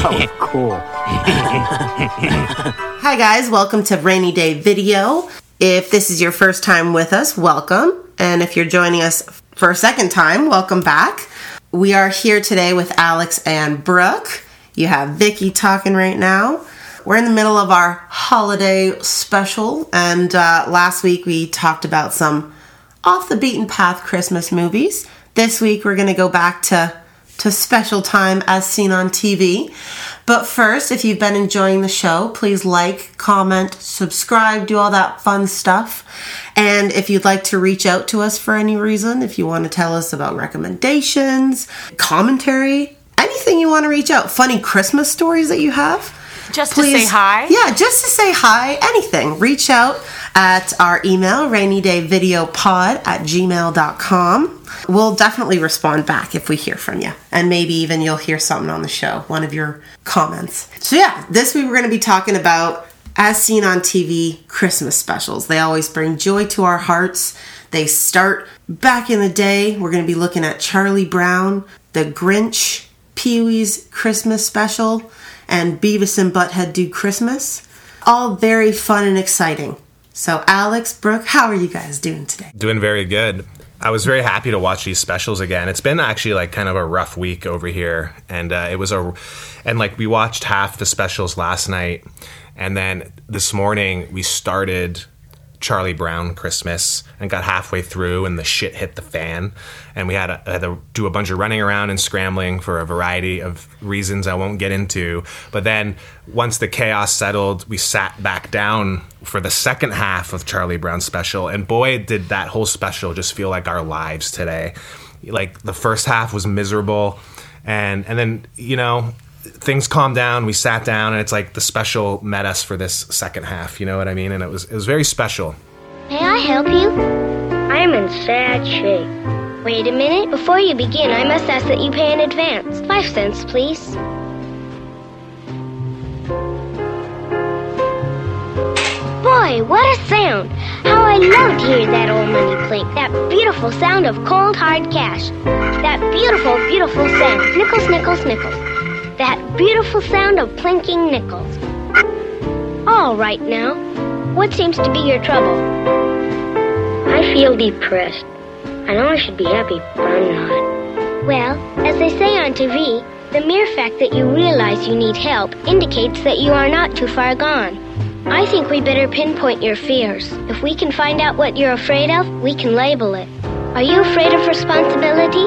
So cool. Hi, guys. Welcome to Rainy Day Video. If this is your first time with us, welcome. And if you're joining us for a second time, welcome back. We are here today with Alex and Brooke. You have Vicky talking right now. We're in the middle of our holiday special, and uh, last week we talked about some off the beaten path Christmas movies. This week we're going to go back to to special time as seen on TV. But first, if you've been enjoying the show, please like, comment, subscribe, do all that fun stuff. And if you'd like to reach out to us for any reason, if you want to tell us about recommendations, commentary, anything you want to reach out, funny Christmas stories that you have, Just to say hi? Yeah, just to say hi, anything. Reach out at our email, rainydayvideopod at gmail.com. We'll definitely respond back if we hear from you. And maybe even you'll hear something on the show, one of your comments. So, yeah, this week we're going to be talking about as seen on TV Christmas specials. They always bring joy to our hearts. They start back in the day. We're going to be looking at Charlie Brown, The Grinch, Pee Wee's Christmas special, and Beavis and Butthead Do Christmas. All very fun and exciting. So, Alex, Brooke, how are you guys doing today? Doing very good. I was very happy to watch these specials again. It's been actually like kind of a rough week over here, and uh, it was a, and like we watched half the specials last night, and then this morning we started Charlie Brown Christmas and got halfway through, and the shit hit the fan, and we had, a, had to do a bunch of running around and scrambling for a variety of reasons I won't get into. But then once the chaos settled, we sat back down for the second half of Charlie Brown special, and boy, did that whole special just feel like our lives today. Like the first half was miserable, and and then you know things calmed down. We sat down, and it's like the special met us for this second half. You know what I mean? And it was it was very special. May I help you? I'm in sad shape. Wait a minute. Before you begin, I must ask that you pay in advance. Five cents, please. Boy, what a sound! How I love to hear that old money clink. That beautiful sound of cold, hard cash. That beautiful, beautiful sound. Nickels, nickels, nickels. That beautiful sound of plinking nickels. All right now. What seems to be your trouble? I feel depressed. I know I should be happy, but I'm not. Well, as they say on TV, the mere fact that you realize you need help indicates that you are not too far gone. I think we better pinpoint your fears. If we can find out what you're afraid of, we can label it. Are you afraid of responsibility?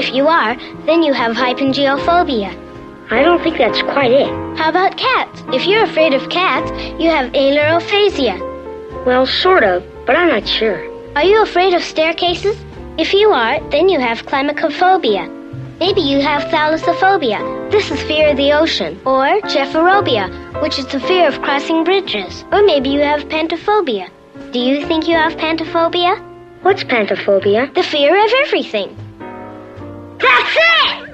If you are, then you have hypengyophobia. I don't think that's quite it. How about cats? If you're afraid of cats, you have ailurophasia. Well, sort of, but I'm not sure. Are you afraid of staircases? If you are, then you have climacophobia. Maybe you have thalassophobia. This is fear of the ocean. Or gephyrobia, which is the fear of crossing bridges. Or maybe you have pantophobia. Do you think you have pantophobia? What's pantophobia? The fear of everything. That's it!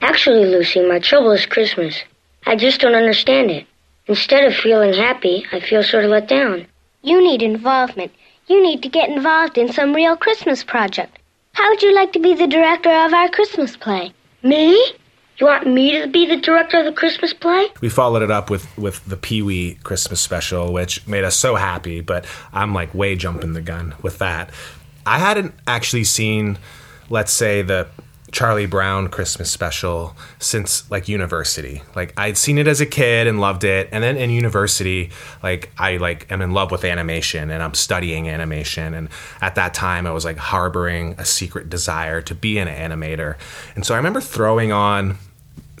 Actually, Lucy, my trouble is Christmas. I just don't understand it. Instead of feeling happy, I feel sort of let down. You need involvement. You need to get involved in some real Christmas project. How would you like to be the director of our Christmas play? Me? You want me to be the director of the Christmas play? We followed it up with with the Pee Wee Christmas special, which made us so happy. But I'm like way jumping the gun with that. I hadn't actually seen, let's say the Charlie Brown Christmas special since like university. Like I'd seen it as a kid and loved it, and then in university, like I like am in love with animation and I'm studying animation. And at that time, I was like harboring a secret desire to be an animator. And so I remember throwing on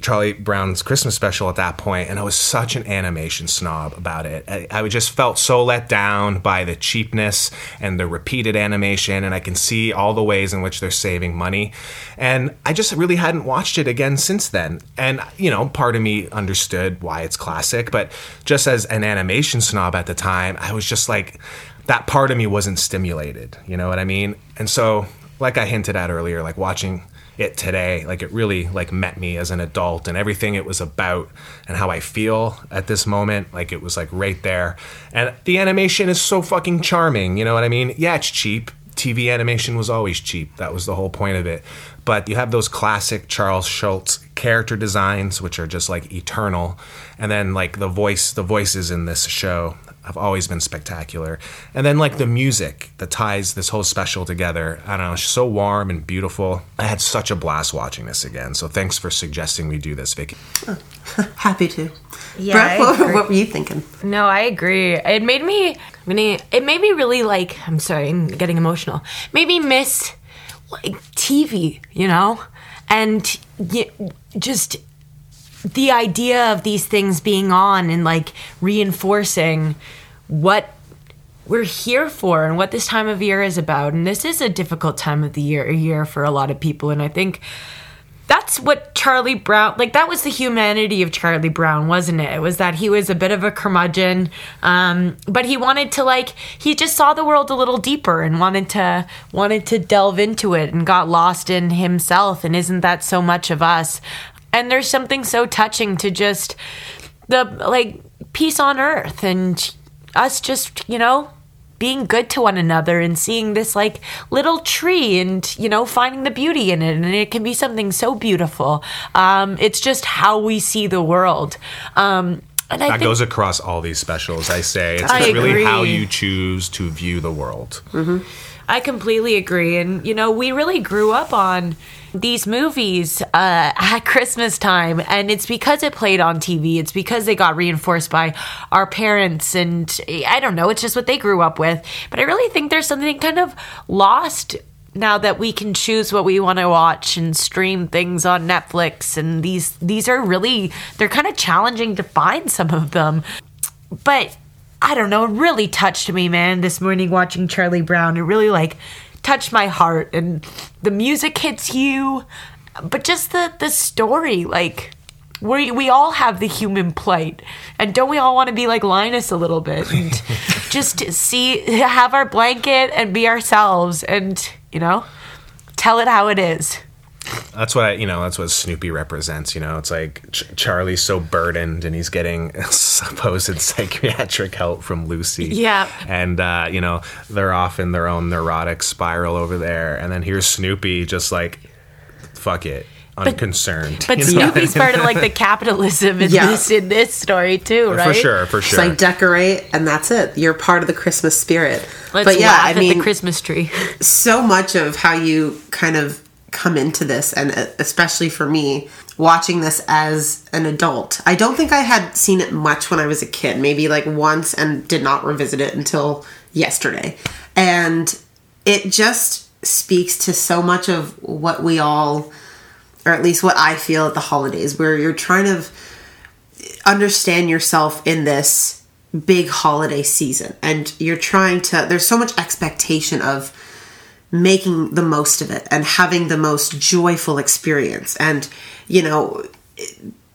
Charlie Brown's Christmas special at that point, and I was such an animation snob about it. I, I just felt so let down by the cheapness and the repeated animation, and I can see all the ways in which they're saving money. And I just really hadn't watched it again since then. And, you know, part of me understood why it's classic, but just as an animation snob at the time, I was just like, that part of me wasn't stimulated. You know what I mean? And so, like I hinted at earlier, like watching it today. Like it really like met me as an adult and everything it was about and how i feel at this moment like it was like right there. And the animation is so fucking charming you know what i mean? Yeah it's cheap. Tv animation was always cheap. That was the whole point of it. But you have those classic charles Schulz character designs which are just like eternal. And then like the voice the voices in this show have always been spectacular. And then like the music that ties this whole special together. I don't know, it's so warm and beautiful. I had such a blast watching this again. So thanks for suggesting we do this, Vicky. Happy to. Yeah, Brett, what, what were you thinking? No, I agree. It made me, I it made me really like. I'm sorry, I'm getting emotional. Made me miss like TV, you know, and just the idea of these things being on and like reinforcing what we're here for and what this time of year is about. And this is a difficult time of the year, year for a lot of people. And I think that's what Charlie Brown like that was the humanity of Charlie Brown, wasn't it? It was that he was a bit of a curmudgeon, um, but he wanted to like he just saw the world a little deeper and wanted to wanted to delve into it and got lost in himself. And isn't that so much of us? And there's something so touching to just the like peace on earth and us just you know being good to one another and seeing this like little tree and you know finding the beauty in it. And it can be something so beautiful. Um, it's just how we see the world. Um, and I That think goes across all these specials, I say. It's I really how you choose to view the world. I completely agree. And, you know, we really grew up on these movies uh, at Christmas time. And it's because it played on TV. It's because they got reinforced by our parents. And I don't know, it's just what they grew up with. But I really think there's something kind of lost now that we can choose what we want to watch and stream things on Netflix and these these are really they're kind of challenging to find some of them but I don't know, it really touched me, man, this morning watching Charlie Brown. It really like touched my heart and the music hits you, but just the the story like we we all have the human plight. And don't we all want to be like Linus a little bit and just see have our blanket and be ourselves and, you know, tell it how it is. That's what I, you know, that's what Snoopy represents. You know, it's like Ch- Charlie's so burdened and he's getting supposed psychiatric help from Lucy. Yeah. And, uh, you know, they're off in their own neurotic spiral over there. And then here's Snoopy just like, fuck it, unconcerned. But you know? Snoopy's part of like the capitalism in Yeah. this in this story too, right? For sure, for It's sure. like decorate, and that's it. You're part of the Christmas spirit. Let's but yeah, laugh I at mean, the Christmas tree. so much of how you kind of come into this, and uh, especially for me, watching this as an adult. I don't think I had seen it much when I was a kid, maybe like once, and did not revisit it until yesterday. And it just speaks to so much of what we all, or at least what I feel at the holidays, where you're trying to understand yourself in this big holiday season and you're trying to there's so much expectation of making the most of it and having the most joyful experience and you know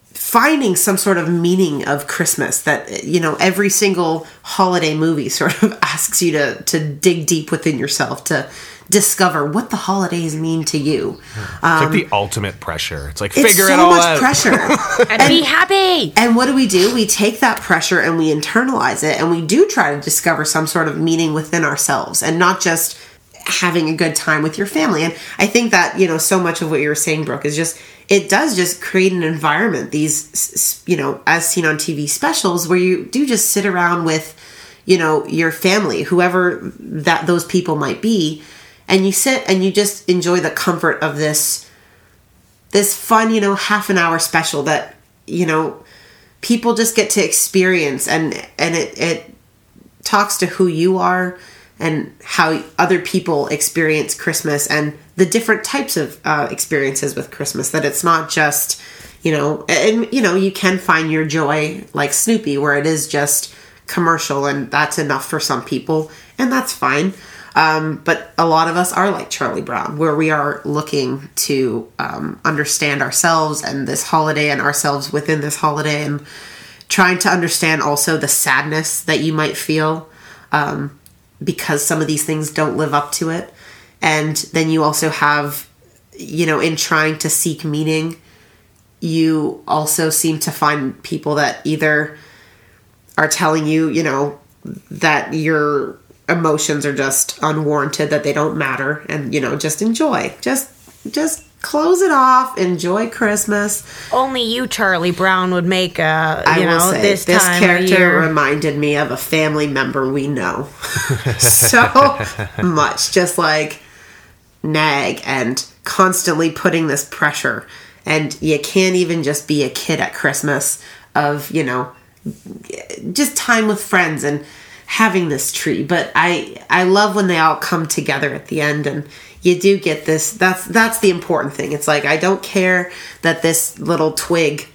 finding some sort of meaning of christmas that you know every single holiday movie sort of asks you to to dig deep within yourself to discover what the holidays mean to you it's like um, the ultimate pressure. It's like, it's figure so it all much out. pressure and be happy. And what do we do? We take that pressure and we internalize it and we do try to discover some sort of meaning within ourselves and not just having a good time with your family. And I think that, you know, so much of what you were saying, Brooke, is just, it does just create an environment, these, you know, as seen on TV specials, where you do just sit around with, you know, your family, whoever that those people might be, and you sit and you just enjoy the comfort of this this fun, you know, half an hour special that, you know, people just get to experience. And and it it talks to who you are and how other people experience Christmas and the different types of uh, experiences with Christmas. That it's not just, you know, and you know, you can find your joy like Snoopy, where it is just commercial and that's enough for some people, and that's fine. Um, but a lot of us are like Charlie Brown, where we are looking to um, understand ourselves and this holiday and ourselves within this holiday and trying to understand also the sadness that you might feel um, because some of these things don't live up to it. And then you also have, you know, in trying to seek meaning, you also seem to find people that either are telling you, you know, that your emotions are just unwarranted, that they don't matter, and, you know, just enjoy. Just, just close it off. Enjoy Christmas. Only you, Charlie Brown, would make uh, I you will know say this, this, time of character year. reminded me of a family member we know so much. Just like nag and constantly putting this pressure, and you can't even just be a kid at Christmas. Of you know, just time with friends and having this tree. But I I love when they all come together at the end and you do get this that's that's the important thing. It's like I don't care that this little twig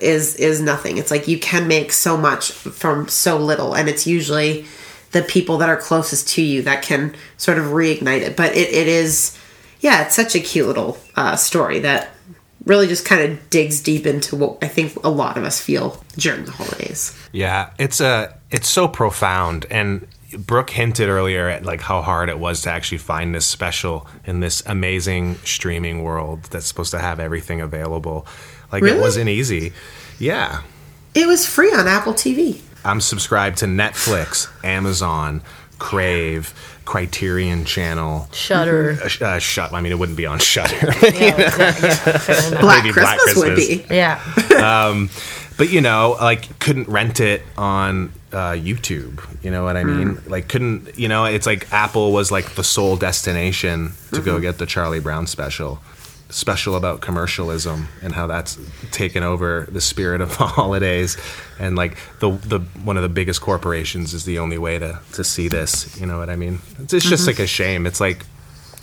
is is nothing. It's like you can make so much from so little and it's usually the people that are closest to you that can sort of reignite it. But it, it is yeah, it's such a cute little uh, story that really just kind of digs deep into what I think a lot of us feel during the holidays. Yeah, it's a it's so profound and Brooke hinted earlier at like how hard it was to actually find this special in this amazing streaming world that's supposed to have everything available. Like Really? it wasn't easy. Yeah. It was free on Apple TV. I'm subscribed to Netflix, Amazon, Crave, Criterion Channel. Shudder. Uh, sh- uh, shut. I mean, it wouldn't be on Shudder. Black Maybe Christmas, Black would be. yeah. But you know, like couldn't rent it on uh, YouTube. You know what I mean? Hmm. Like couldn't. You know, it's like Apple was like the sole destination to go mm-hmm. get the Charlie Brown special. Special about commercialism and how that's taken over the spirit of the holidays, and like the the one of the biggest corporations is the only way to to see this. You know what I mean? It's, it's just mm-hmm. like a shame. It's like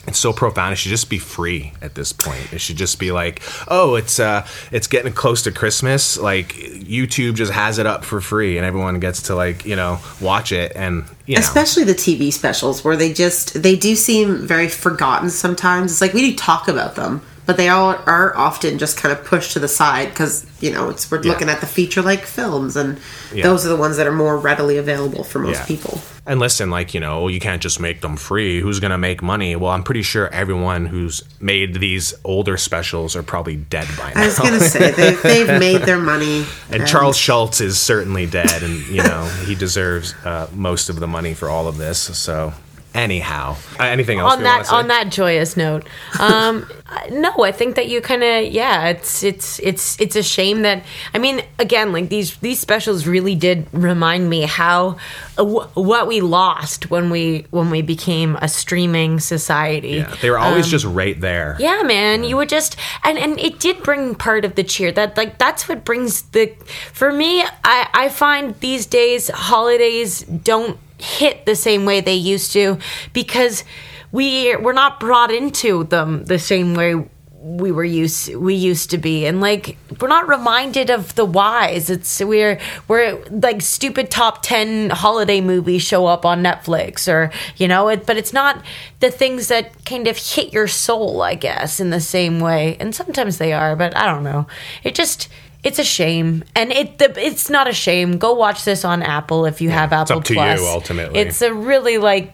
it's so profound. It should just be free at this point. It should just be like, oh, it's uh, it's getting close to Christmas. Like YouTube just has it up for free, and everyone gets to like you know watch it. And you know, Especially the TV specials where they just they do seem very forgotten sometimes. It's like we do talk about them, but they all are often just kind of pushed to the side because you know it's we're Yeah. looking at the feature like films, and Yeah. those are the ones that are more readily available for most Yeah. people. and listen, like you know, you can't just make them free. Who's gonna make money? Well, I'm pretty sure everyone who's made these older specials are probably dead by now. I was gonna say they, they've made their money, And Charles Schulz is certainly dead, and you know he deserves uh, most of the money for all of this. So, anyhow, uh, anything else on that on that joyous note um no i think that you kind of yeah it's it's it's it's a shame that i mean again like these these specials really did remind me how uh, wh- what we lost when we when we became a streaming society Yeah, they were always just right there. Um, yeah, man, you would just and and it did bring part of the cheer. That like that's what brings the for me. I I find these days holidays don't hit the same way they used to because we we're not brought into them the same way we were used we used to be. And like we're not reminded of the whys. It's we're we're like stupid top 10 holiday movies show up on netflix or you know it, but it's not the things that kind of hit your soul i guess in the same way. And sometimes they are but i don't know. It just it's a shame. And it the, it's not a shame. Go watch this on apple if you have apple It's up to you, ultimately. it's a really like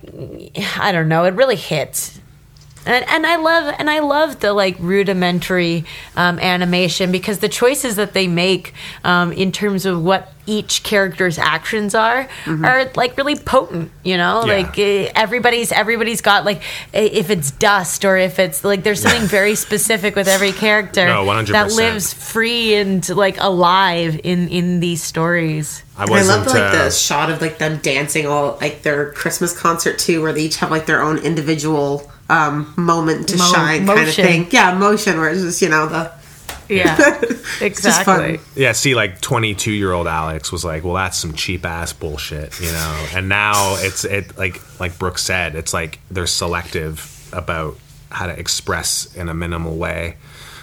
i don't know. It really hits and, and I love and I love the like rudimentary um, animation because the choices that they make um, in terms of what each character's actions are are like really potent. You know, Mm-hmm. Yeah. like eh, everybody's everybody's got like eh, if it's dust or if it's like there's something very specific with every character No, that lives free and like alive in in these stories. I And I wasn't. love like uh, the shot of like them dancing all like their Christmas concert too, where they each have like their own individual um, moment to Mo- shine kind of thing. Yeah, motion where it's just you know the Yeah, exactly. Yeah, see, like 22 year old Alex was like, well, that's some cheap ass bullshit, you know? And now it's, it like, like Brooke said, it's like they're selective about how to express in a minimal way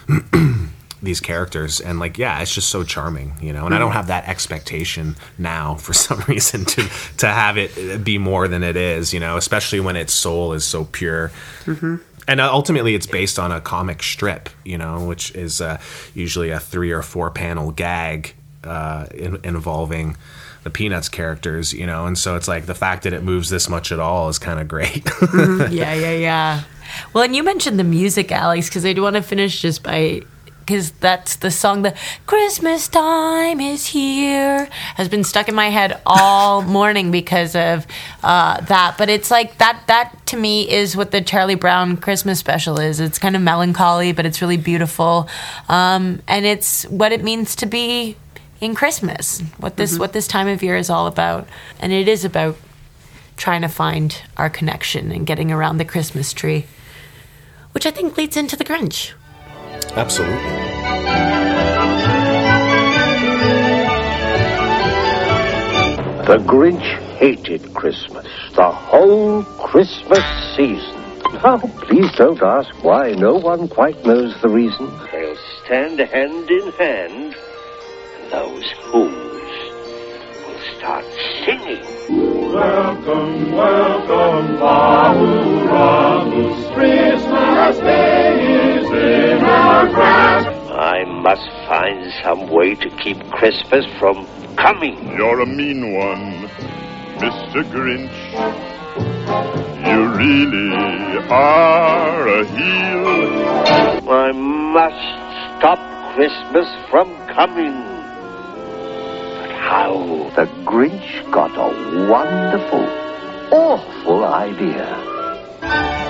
these characters. And like, yeah, it's just so charming, you know? And I don't have that expectation now for some reason to, to have it be more than it is, you know, especially when its soul is so pure and uh, ultimately it's based on a comic strip you know which is uh, usually a three or four panel gag uh, in, involving the peanuts characters you know and so it's like the fact that it moves this much at all is kind of great Yeah, yeah, yeah. Well, and you mentioned the music, Alex, because I do want to finish just by because that's the song the christmas time is here has been stuck in my head all morning because of uh, that. But it's like that that to me is what the charlie brown christmas special is. It's kind of melancholy but it's really beautiful. Um, and it's what it means to be in christmas what this what this time of year is all about. And it is about trying to find our connection and getting around the christmas tree which i think leads into the grinch absolutely The Grinch hated Christmas, the whole Christmas season. Now, please don't ask why. No one quite knows the reason. They'll stand hand in hand, and those who's will start singing. Welcome, welcome, Bahu Ramus. Christmas Day must find some way to keep Christmas from coming. You're a mean one, Mr. Grinch. You really are a heel. I must stop Christmas from coming. But how the Grinch got a wonderful, awful idea.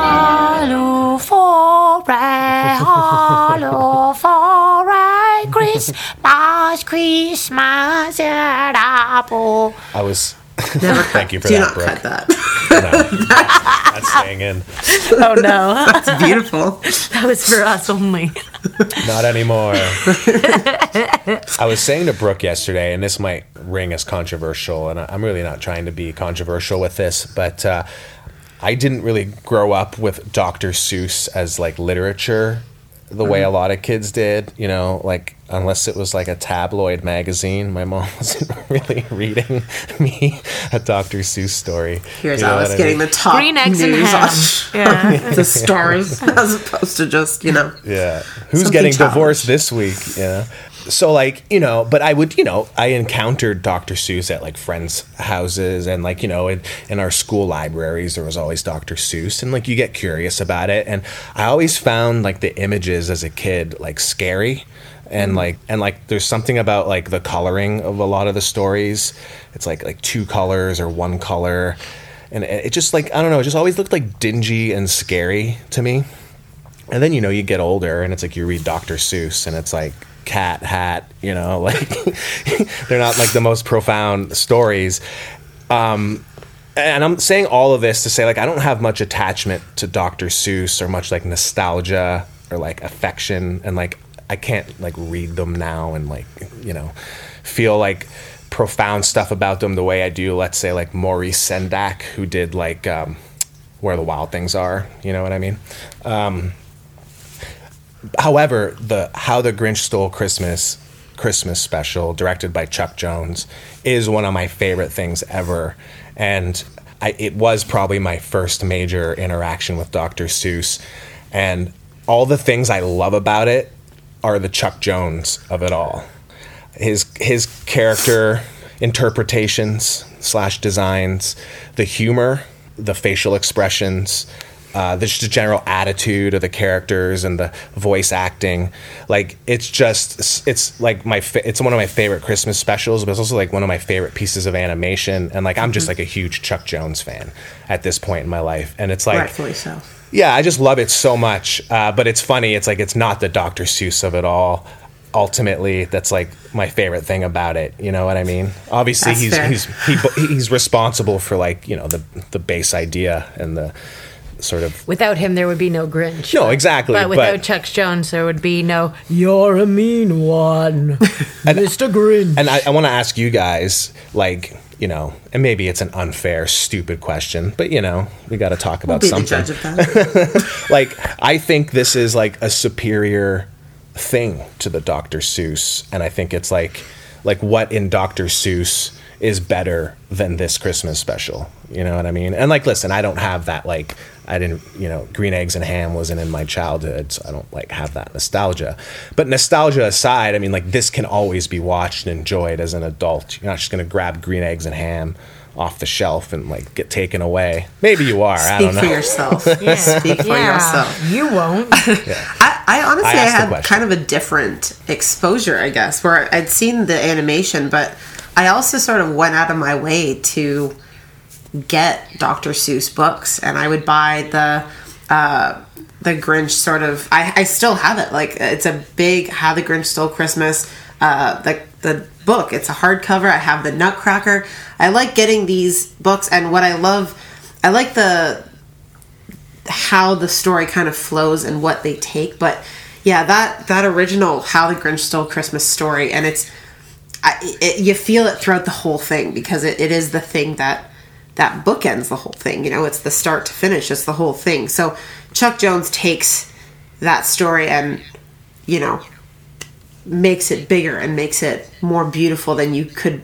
Hallo for a, hallo for a Christmas, Christmas at Apple. i was thank you for Do that not Brooke. cut that. No, that's staying in Oh no, It's beautiful. that was for us only. Not anymore. I was saying to Brooke yesterday, and this might ring as controversial, and I- I'm really not trying to be controversial with this, but uh, I didn't really grow up with Dr. Seuss as like literature the way a mm-hmm. lot of kids did, you know, like unless it was like a tabloid magazine. My mom wasn't really reading me a Dr. Seuss story. Here's You know Alice what I getting mean? the top Green eggs and news ham. on Yeah. the stars as opposed to just, you know. Yeah. Who's getting childish. divorced this week? Yeah. So like, you know, but I would, you know, I encountered Dr. Seuss at like friends' houses and like, you know, in, in our school libraries there was always Dr. Seuss and like you get curious about it and I always found like the images as a kid like scary and mm-hmm. like and like there's something about like the coloring of a lot of the stories. It's like like two colors or one color and it it just like I don't know, it just always looked like dingy and scary to me. And then you know you get older, and it's like you read Dr. Seuss, and it's like cat hat, you know, like they're not like the most profound stories. Um, and I'm saying all of this to say like I don't have much attachment to Dr. Seuss or much like nostalgia or like affection, and like I can't like read them now and like you know feel like profound stuff about them the way I do. Let's say like Maurice Sendak, who did like um, Where the Wild Things Are. You know what I mean? However, the How the Grinch Stole Christmas Christmas special, directed by Chuck Jones, is one of my favorite things ever, and I, it was probably my first major interaction with Dr. Seuss, and all the things I love about it are the Chuck Jones of it all. His his character interpretations slash designs, the humor, the facial expressions, uh, the just the general attitude of the characters and the voice acting. Like it's just it's like my fa- it's one of my favorite Christmas specials, but it's also like one of my favorite pieces of animation. And like I'm just like a huge Chuck Jones fan at this point in my life, and it's like Rightfully so. yeah, I just love it so much. Uh, but it's funny. It's like it's not the Dr. Seuss of it all. Ultimately, that's like my favorite thing about it. You know what I mean? Obviously, That's he's fair. he's he, he's responsible for like you know the the base idea and the sort of Without him, there would be no Grinch. no exactly. But without Chuck Jones, there would be no. You're a mean one, and, Mr. Grinch. And I, I want to ask you guys, like, you know, and maybe it's an unfair, stupid question, but you know, we got to talk about Be the something. judge of that. like, I think this is like a superior thing to the Dr. Seuss, and I think it's like, like what in Dr. Seuss is better than this Christmas special. You know what I mean? And like, listen, I don't have that like. I didn't, you know, green eggs and ham wasn't in my childhood, so I don't like have that nostalgia. But nostalgia aside, I mean, like this can always be watched and enjoyed as an adult. You're not just gonna grab green eggs and ham off the shelf and like get taken away. Maybe you are. I Speak don't know. for yourself. Speak for yourself. You won't. I, I honestly I I, had kind of a different exposure, I guess, where I'd seen the animation, but I also sort of went out of my way to get Dr. Seuss books, and I would buy the uh, the Grinch sort of. I, I still have it. Like it's a big How the Grinch Stole Christmas. Uh, the the book. It's a hardcover. I have the Nutcracker. I like getting these books, and what I love, I like the how the story kind of flows and what they take. But yeah, that that original How the Grinch Stole Christmas story, and it's I, it, you feel it throughout the whole thing because it, it is the thing that that bookends the whole thing. You know, it's the start to finish. It's the whole thing. So Chuck Jones takes that story and you know makes it bigger and makes it more beautiful than you could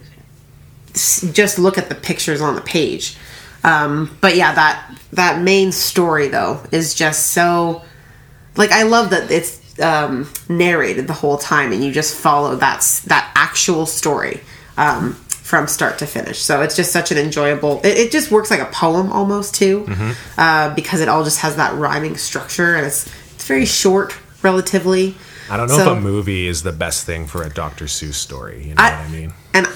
just look at the pictures on the page. Um, but yeah, that that main story though is just so like I love that it's um, narrated the whole time and you just follow that that actual story um, from start to finish. So it's just such an enjoyable. It, it just works like a poem almost too, uh, because it all just has that rhyming structure and it's it's very short relatively. I don't know So- if a movie is the best thing for a Dr. Seuss story. You know I- what I mean? And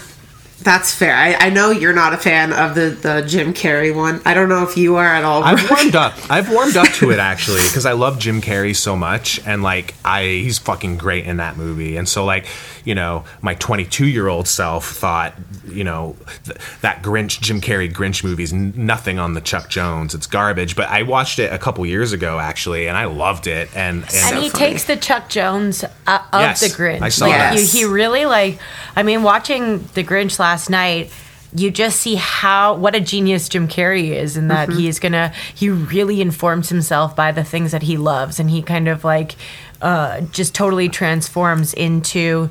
that's fair. I, I know you're not a fan of the, the Jim Carrey one. I don't know if you are at all. I've warmed up. I've warmed up to it actually because I love Jim Carrey so much, and like I, he's fucking great in that movie. And so like, you know, my 22 year old self thought, you know, th- that Grinch Jim Carrey Grinch movie is n- nothing on the Chuck Jones. It's garbage. But I watched it a couple years ago actually, and I loved it. And and, and So he funny. takes the Chuck Jones uh, of Yes, the Grinch. I saw like, that. you- he really like. I mean, watching the Grinch last night, you just see how what a genius Jim Carrey is, and that Mm-hmm. he's gonna. He really informs himself by the things that he loves, and he kind of like uh, just totally transforms into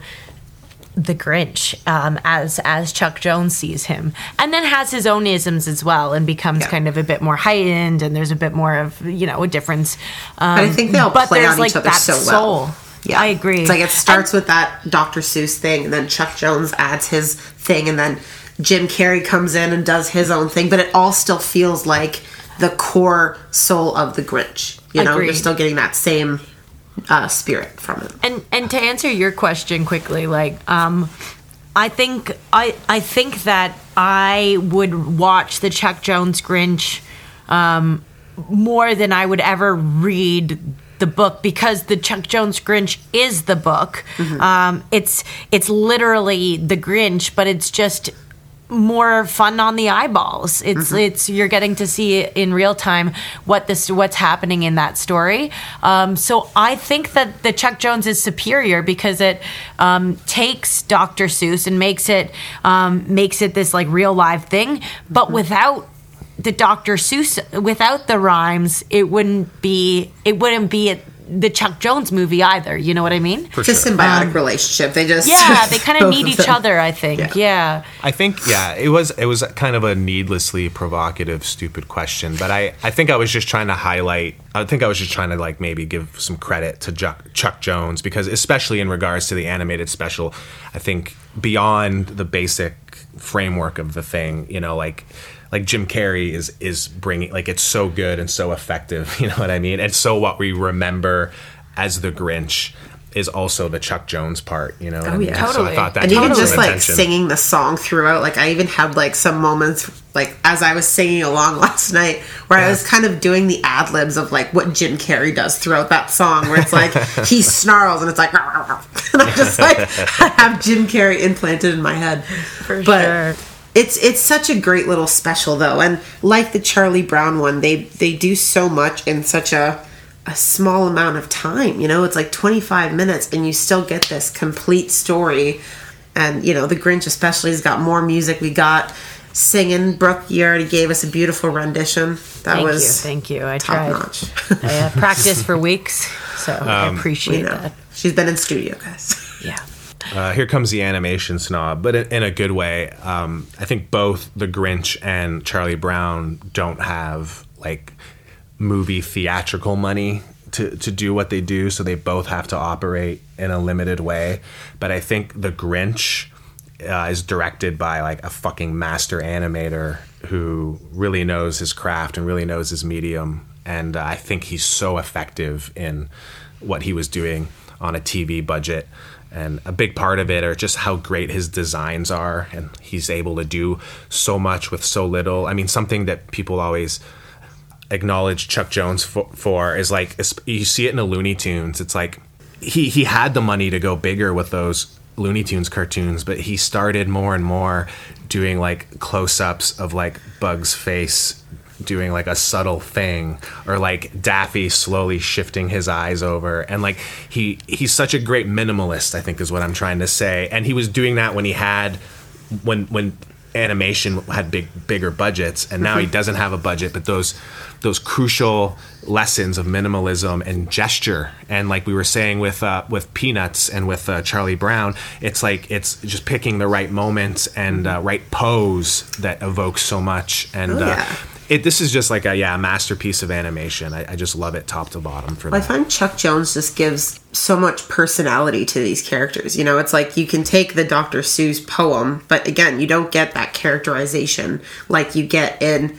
the Grinch um, as as Chuck Jones sees him, and then has his own isms as well, and becomes Yeah. kind of a bit more heightened, and there's a bit more of you know a difference. Um, But I think they all play on like, each other that so soul. well. Yeah, I agree. It's like it starts with that Dr. Seuss thing, and then Chuck Jones adds his thing, and then Jim Carrey comes in and does his own thing. But it all still feels like the core soul of the Grinch. You know, you're still getting that same uh, spirit from it. and and to answer your question quickly like um i think i i think that i would watch the chuck jones grinch um more than i would ever read the book because the Chuck Jones Grinch is the book. Um, it's it's literally the Grinch, but it's just more fun on the eyeballs. It's it's you're getting to see in real time what this what's happening in that story. Um, so I think that the Chuck Jones is superior because it um, takes Dr. Seuss and makes it um, makes it this like real live thing, but without the Dr. Seuss without the rhymes, it wouldn't be it wouldn't be the Chuck Jones movie either. You know what I mean? For It's a sure. symbiotic um, relationship. They just Yeah, they kind of both need each other. I think. Yeah. I think yeah, it was it was kind of a needlessly provocative, stupid question, but I I think I was just trying to highlight. I think I was just trying to like maybe give some credit to Chuck, Chuck Jones because especially in regards to the animated special, I think beyond the basic framework of the thing, you know, like like Jim Carrey is is bringing like it's so good and so effective, you know what I mean? And so what we remember as the Grinch is also the Chuck Jones part, you know what oh, I mean? yeah. So I Totally. thought that and even just like attention. singing the song throughout like i even had like some moments like as i was singing along last night where i was kind of doing the ad libs of like what jim carrey does throughout that song where it's like he snarls and it's like and i just like i have jim carrey implanted in my head For but sure. It's it's such a great little special though, and like the Charlie Brown one, they they do so much in such a a small amount of time. You know, it's like 25 minutes, and you still get this complete story. And you know, the Grinch especially has got more music. We got singing. Brooke, you already gave us a beautiful rendition. That Thank was you, thank you. I tried. top tried. notch. I uh, practiced for weeks, so I We appreciate know. that. She's been in studio, guys. Yeah. Uh, here comes the animation snob, but in, in a good way. Um, I think both The Grinch and Charlie Brown don't have like movie theatrical money to, to do what they do, so they both have to operate in a limited way. But I think The Grinch uh, is directed by like a fucking master animator who really knows his craft and really knows his medium. And uh, I think he's so effective in what he was doing on a TV budget. And a big part of it are just how great his designs are. And he's able to do so much with so little. I mean, something that people always acknowledge Chuck Jones for, for is like you see it in the Looney Tunes. It's like he he had the money to go bigger with those Looney Tunes cartoons, but he started more and more doing like close-ups of like Bug's face doing like a subtle thing or like Daffy slowly shifting his eyes over and like he he's such a great minimalist I think is what I'm trying to say and he was doing that when he had when when animation had big bigger budgets and now he doesn't have a budget but those those crucial lessons of minimalism and gesture and like we were saying with uh, with peanuts and with uh, charlie brown it's like it's just picking the right moments and uh, right pose that evokes so much and Oh, uh, yeah. It this is just like a yeah a masterpiece of animation I, I just love it top to bottom for I that find Chuck Jones just gives so much personality to these characters. You know, it's like you can take the Dr. Seuss poem, but again, you don't get that characterization like you get in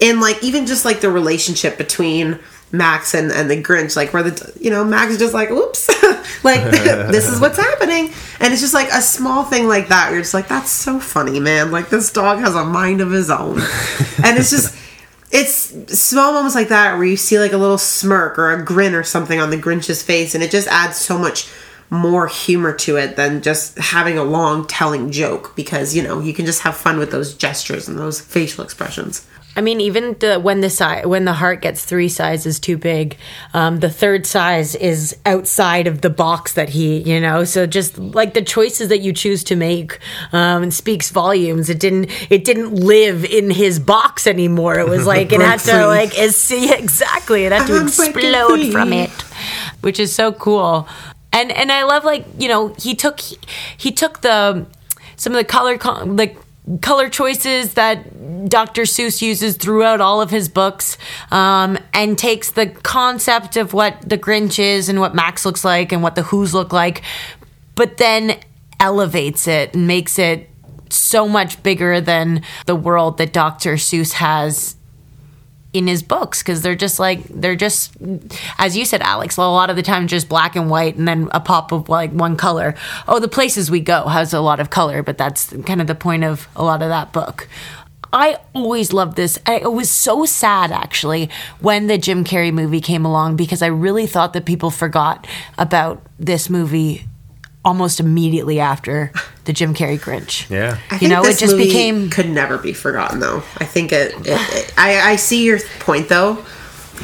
in like even just like the relationship between Max and, and the Grinch, like where the you know Max is just like, oops, like this is what's happening, and it's just like a small thing like that. You're just like, that's so funny, man. Like this dog has a mind of his own, and it's just it's small moments like that where you see like a little smirk or a grin or something on the Grinch's face, and it just adds so much more humor to it than just having a long telling joke because you know you can just have fun with those gestures and those facial expressions. I mean, even the when the size when the heart gets three sizes too big, um, the third size is outside of the box that he, you know. So just like the choices that you choose to make, um, speaks volumes. It didn't it didn't live in his box anymore. It was like it had Break free. to like is see exactly. It had to I'm explode from it, which is so cool. And and I love like you know he took he, he took the some of the color co- like color choices that Dr. Seuss uses throughout all of his books, um, and takes the concept of what the Grinch is and what Max looks like and what the Who's look like, but then elevates it and makes it so much bigger than the world that Dr. Seuss has in his books because they're just like they're just as you said alex a lot of the time just black and white and then a pop of like one color oh the places we go has a lot of color but that's kind of the point of a lot of that book I always loved this. I, it was so sad actually when the Jim Carrey movie came along because I really thought that people forgot about this movie almost immediately after the Jim Carrey Grinch. yeah I You think know, it just movie became- could never be forgotten though. I think it. it, it I I see your point though.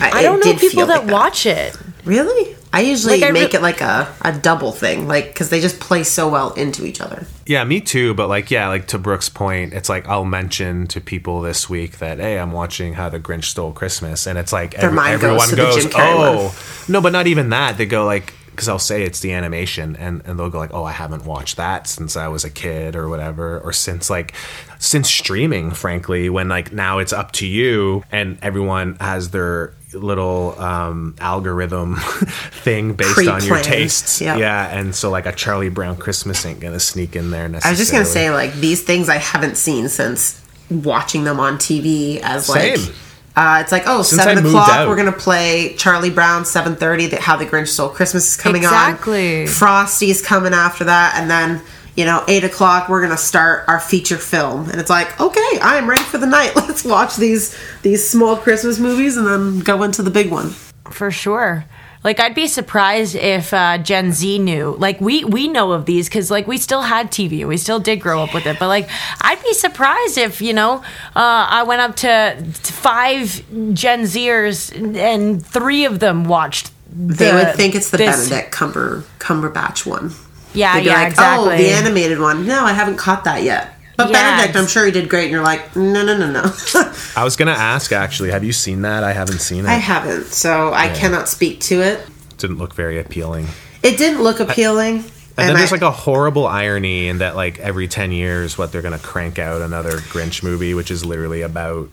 I don't know people that, watch it. Really? I usually Like, I make re- it like a, a double thing, like because they just play so well into each other. Yeah, me too. But like, yeah, like to Brooke's point, it's like I'll mention to people this week that hey, I'm watching How the Grinch Stole Christmas, and it's like Their every- mind goes everyone goes, Jim Carrey oh, no, but not even that. They go like, because I'll say it's the animation, and and they'll go like, oh, I haven't watched that since I was a kid or whatever, or since like since streaming, frankly, when like now it's up to you, and everyone has their little um algorithm thing based on your tastes Yep. yeah and so like a charlie brown christmas ain't gonna sneak in there necessarily I was just gonna say like these things I haven't seen since watching them on TV as like. Same. Uh, it's like oh Since seven I o'clock out. we're gonna play Charlie Brown seven thirty that How the Grinch Stole Christmas is coming on. Exactly. on Frosty's coming after that and then you know eight o'clock we're gonna start our feature film and it's like okay I'm ready for the night let's watch these these small Christmas movies and then go into the big one For sure. Like I'd be surprised if uh, Gen Z knew. Like we we know of these because like we still had TV, we still did grow up with it. But like I'd be surprised if you know uh, I went up to, five Gen Zers and three of them watched. They would think it's the this- Benedict Cumber Cumberbatch one. Yeah, They'd be yeah, like, exactly. Oh, the animated one. No, I haven't caught that yet. But Yeah, Benedict, I'm sure he did great. And you're like, no, no, no, no. I was gonna ask actually, have you seen that? I haven't seen it. I haven't, so I cannot speak to it. Didn't look very appealing. It didn't look appealing. And, then I- there's like a horrible irony in that like every 10 years what they're going to crank out another Grinch movie which is literally about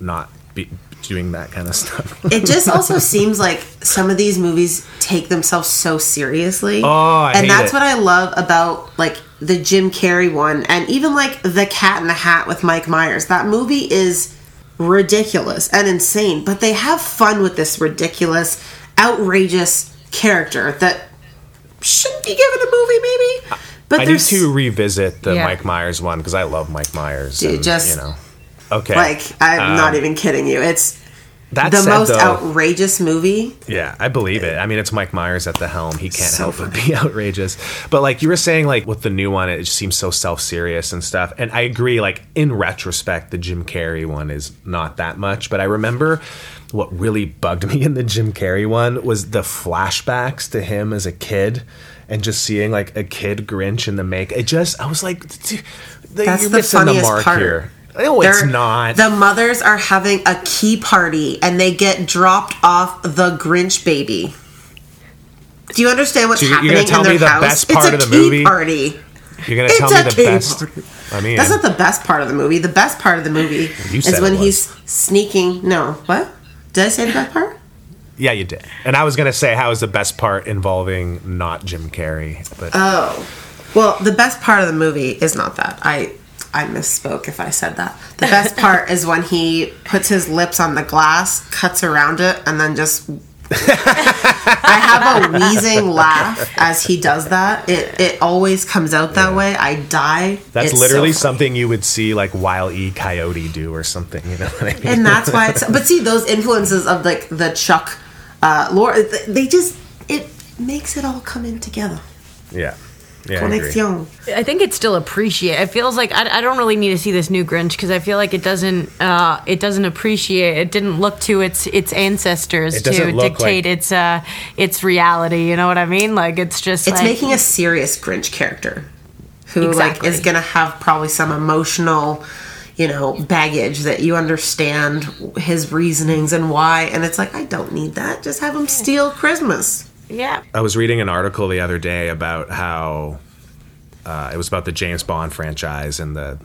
not be, doing that kind of stuff. it just also seems like some of these movies take themselves so seriously. Oh, I and hate that's it. what I love about like the Jim Carrey one and even like The Cat in the Hat with Mike Myers. That movie is ridiculous and insane, but they have fun with this ridiculous, outrageous character that shouldn't be given a movie maybe. But I need there's to revisit the Yeah. Mike Myers one because I love Mike Myers. Dude, and, just- you know. Okay. like I'm Um, not even kidding you. It's that the most though- outrageous movie. Yeah, I believe it. I mean, it's Mike Myers at the helm. He can't help but be outrageous. But like you were saying, like with the new one, it just seems so self serious and stuff. And I agree. Like in retrospect, the Jim Carrey one is not that much. But I remember what really bugged me in the Jim Carrey one was the flashbacks to him as a kid. And just seeing like a kid Grinch in the make, it just I was like, "Dude, That's you're the missing the funniest mark part. here. No, it's They're- not. The mothers are having a key party and they get dropped off the Grinch baby. Do you understand what's So you're- happening you're tell in their me the house? best it's part a of the key movie? party. You're gonna It's tell me a the key best. party. I mean, That's not the best part of the movie. The best part of the movie is when he's sneaking. No, what? Did I say the best part? Yeah, you did. And I was gonna say how is the best part involving not Jim Carrey, but Oh. Well, the best part of the movie is not that. I I misspoke if I said that. The best part is when he puts his lips on the glass, cuts around it, and then just I have a wheezing laugh as he does that. It it always comes out that way. I die. that's It's literally so something you would see like Wile E. Coyote do or something. You know what I mean? and that's why it's but see those influences of like the chuck uh lore they just it makes it all come in together yeah, yeah. I connexion I think it's still appreciate. It feels like I, I don't really need to see this new Grinch because I feel like it doesn't uh, it doesn't appreciate. It didn't look to its its ancestors It to dictate like- its uh, its reality. You know what I mean? Like it's just it's like, making a serious grinch character who Exactly. like is gonna have probably some emotional you know baggage that you understand his reasonings and why and it's like i don't need that just have him steal christmas yeah. I was reading an article the other day about how uh, it was about the James Bond franchise, and the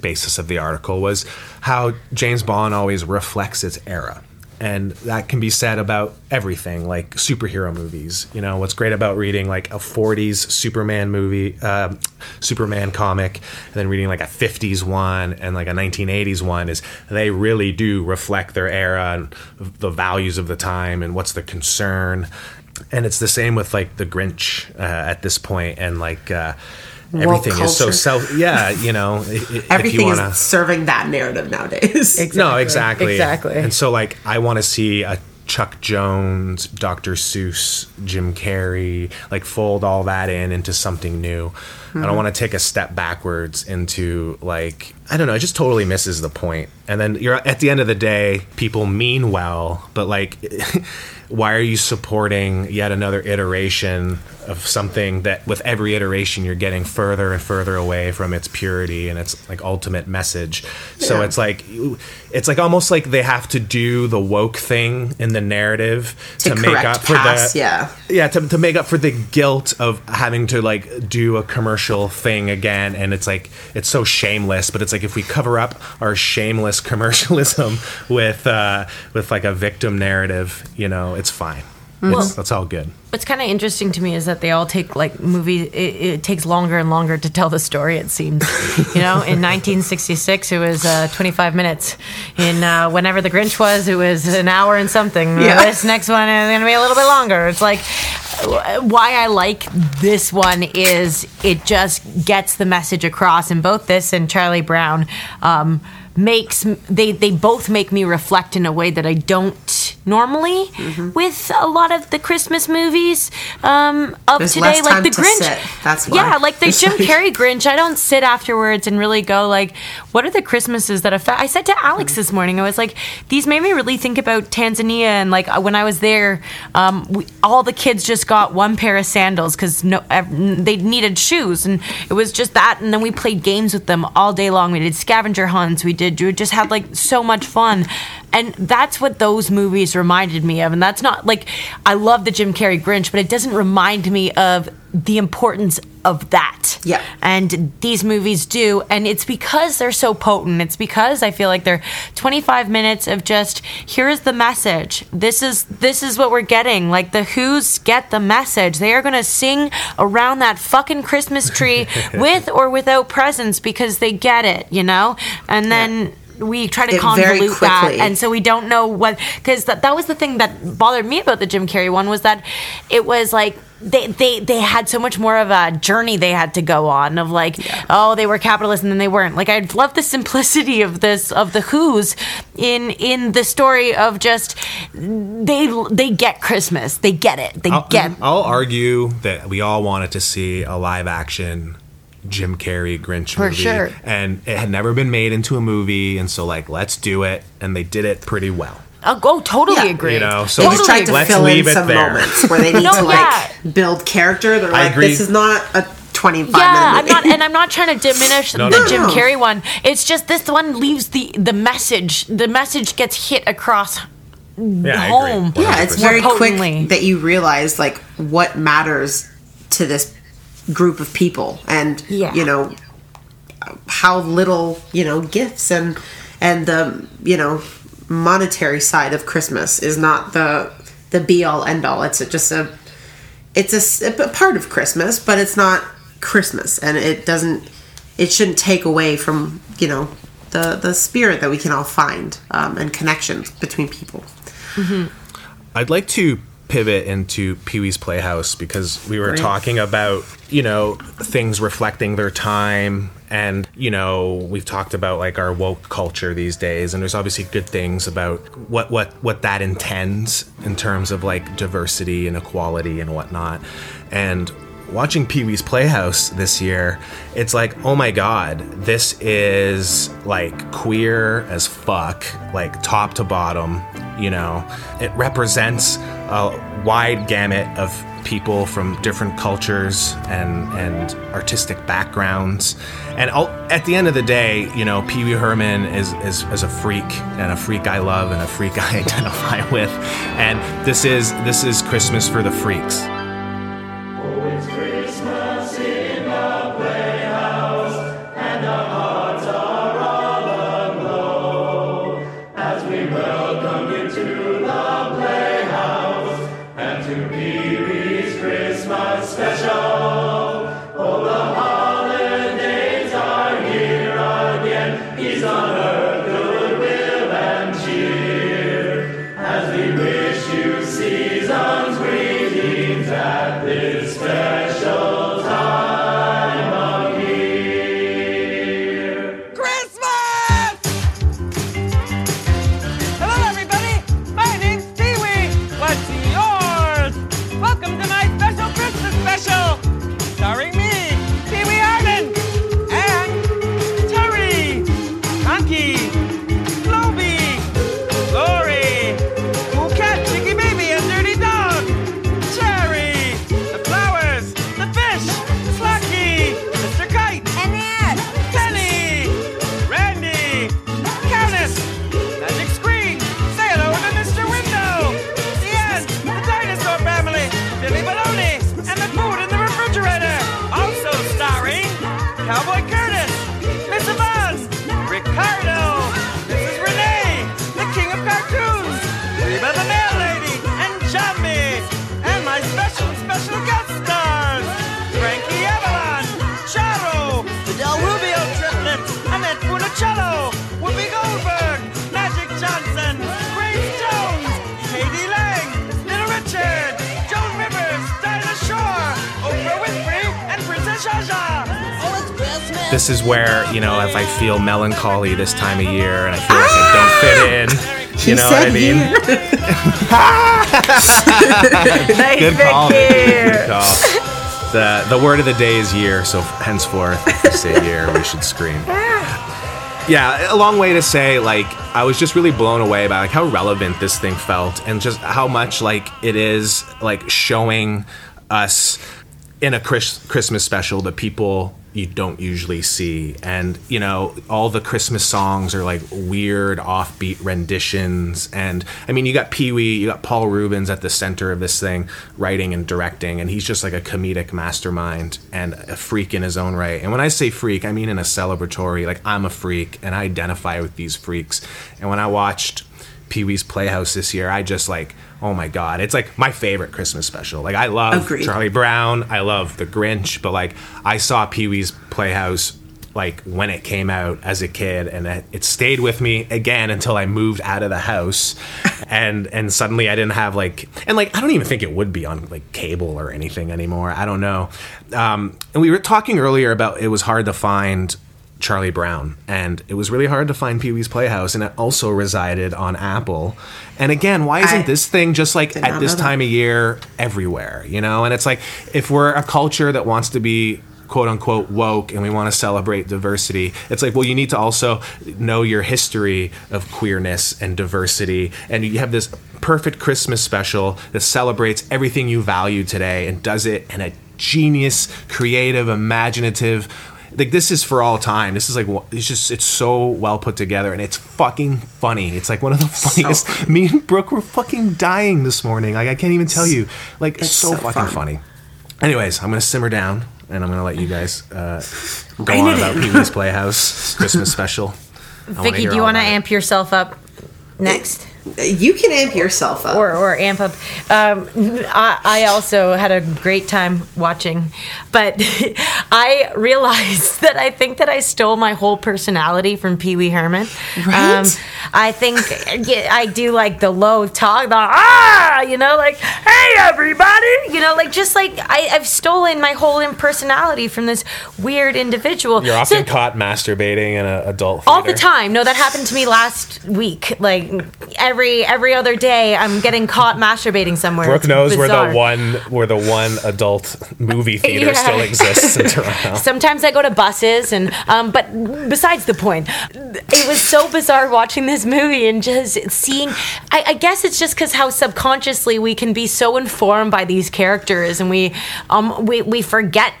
basis of the article was how James Bond always reflects its era. And that can be said about everything, like superhero movies. You know, what's great about reading like a 40s Superman movie, uh, Superman comic, and then reading like a 50s one and like a 1980s one is they really do reflect their era and the values of the time and what's the concern and it's the same with like the Grinch uh, at this point, and like uh, everything is so self. Yeah, you know, i- i- if everything you wanna, is serving that narrative nowadays no, exactly, Exactly. And so, like, I want to see a Chuck Jones, Dr. Seuss, Jim Carrey, like fold all that in into something new. I Mhm. don't want to take a step backwards into like I don't know. It just totally misses the point. And then you're at the end of the day, people mean well, but like, why are you supporting yet another iteration of something that with every iteration you're getting further and further away from its purity and its like ultimate message. So it's like it's like almost like they have to do the woke thing in the narrative To to, make up for past, the yeah. yeah to, to make up for the guilt of having to like do a commercial thing again and it's like it's so shameless but it's like if we cover up our shameless commercialism with uh with like a victim narrative you know it's fine Well- that's all good What's kind of interesting to me is that they all take like movies. It, it takes longer and longer to tell the story. It seems, you know. In 1966, it was uh, 25 minutes. In uh, whenever the Grinch was, it was an hour and something. Yeah. This next one is going to be a little bit longer. It's like why I like this one is it just gets the message across. And both this and Charlie Brown um, makes they they both make me reflect in a way that I don't normally Mm-hmm. with a lot of the Christmas movies um, of There's today, like the to Grinch. sit. That's why. yeah, like the It's Jim like- Carrey Grinch. I don't sit afterwards and really go like, what are the Christmases that affect? I said to Alex this morning, I was like, these made me really think about Tanzania and like when I was there, um, we, all the kids just got one pair of sandals because no, they needed shoes, and it was just that. And then we played games with them all day long. We did scavenger hunts. We did. We just had like so much fun. And that's what those movies reminded me of. And that's not like I love the Jim Carrey Grinch, but it doesn't remind me of the importance of that. Yeah. And these movies do. And it's because they're so potent. It's because I feel like they're 25 minutes of just here's the message. This is this is what we're getting. Like the Who's get the message. They are gonna sing around that fucking Christmas tree with or without presents because they get it, you know? And then we try to It convolute that. and so we don't know what because that, that was the thing that bothered me about the jim carrey one was that it was like they, they they had so much more of a journey they had to go on of like oh they were capitalist and then they weren't. Like i love the simplicity of this of the who's in in the story of just they they get christmas. They get it. They I'll, get I'll argue that we all wanted to see a live action Jim Carrey Grinch For movie, sure. and it had never been made into a movie, and so like let's do it, and they did it pretty well. oh, oh totally Yeah. agree You know, so They let's, just tried to let's fill in leave it some there. moments where they need No, to like yeah. build character. They're I like, agree. this is not a 25 yeah, I'm minute not, movie. and I'm not trying to diminish No, the no, Jim no. Carrey one. It's just this one leaves the the message. The message gets hit across Yeah, I home. Yeah, it's very More quick that you realize like what matters to this group of people and Yeah. you know how little, you know, gifts and and the, you know, monetary side of Christmas is not the the be all end all. It's just a it's a part of Christmas, but it's not Christmas and it doesn't it shouldn't take away from, you know, the the spirit that we can all find um, and connections between people. I'd like to pivot into Pee Wee's Playhouse because we were Great. talking about, you know, things reflecting their time. And, you know, we've talked about like our woke culture these days. And there's obviously good things about what, what, what that intends in terms of like diversity and equality and whatnot. And watching Pee Wee's Playhouse this year, it's like, oh my god, this is like queer as fuck, like top to bottom. You know, it represents a wide gamut of people from different cultures and and artistic backgrounds. And at the end of the day, you know, Pee Wee Herman is, is is a freak and a freak I love and a freak I identify with. And this is this is Christmas for the freaks. This is where you know if I feel melancholy this time of year and I feel like I don't fit in, you know what I mean? Nice, Good call, Vicky. Vicky. Good call. The the word of the day is year, so henceforth, if we say year, we should scream. Ah. Yeah, a long way to say like I was just really blown away by like how relevant this thing felt and just how much like it is like showing us in a Chris- Christmas special the people you don't usually see. And you know all the Christmas songs are like weird offbeat renditions. And I mean you got Pee-wee you got Paul Reubens at the center of this thing writing and directing and he's just like a comedic mastermind and a freak in his own right. And when I say freak I mean in a celebratory like I'm a freak and I identify with these freaks. And when I watched Pee Wee's Playhouse this year, I just like, oh my god, it's like my favorite Christmas special. Like I love Agreed. Charlie Brown, I love The Grinch, but like I saw Pee Wee's Playhouse like when it came out as a kid, and it, it stayed with me again until I moved out of the house, and and suddenly I didn't have like, and like I don't even think it would be on like cable or anything anymore. I don't know. Um, and we were talking earlier about it was hard to find Charlie Brown, and it was really hard to find Pee Wee's Playhouse, and it also resided on Apple. And again, why isn't I this thing just like at this know that. time of year everywhere? You know, and it's like if we're a culture that wants to be quote unquote woke and we want to celebrate diversity it's like well you need to also know your history of queerness and diversity and you have this perfect christmas special that celebrates everything you value today and does it in a genius creative imaginative like this is for all time. This is like it's just it's so well put together and it's fucking funny. It's like one of the funniest. Me and Brooke were fucking dying this morning. Like I can't even tell you. Like It's so, so fucking fun. funny. Anyways, I'm gonna simmer down and I'm gonna let you guys uh, go Rein on about in. Pee Wee's Playhouse Christmas special. I wanna Vicky, do you want to amp yourself up next? You can amp yourself up. or, or amp up. Um, I, I also had a great time watching, but I realized that I think that I stole my whole personality from Pee Wee Herman. Um, Right? I think I do like the low talk, the ah, you know, like hey everybody, you know, like just like I, I've stolen my whole personality from this weird individual. You're So- often caught masturbating in an adult all the time. No, that happened to me last week. Like every every other day, I'm getting caught masturbating somewhere. Brooke It's knows where bizarre. the one where the one adult movie theater Yeah. still exists in Toronto. Sometimes I go to buses, and um, but besides the point, it was so bizarre watching this movie and just seeing. I, I guess it's just because how subconsciously we can be so informed by these characters, and we um we we forget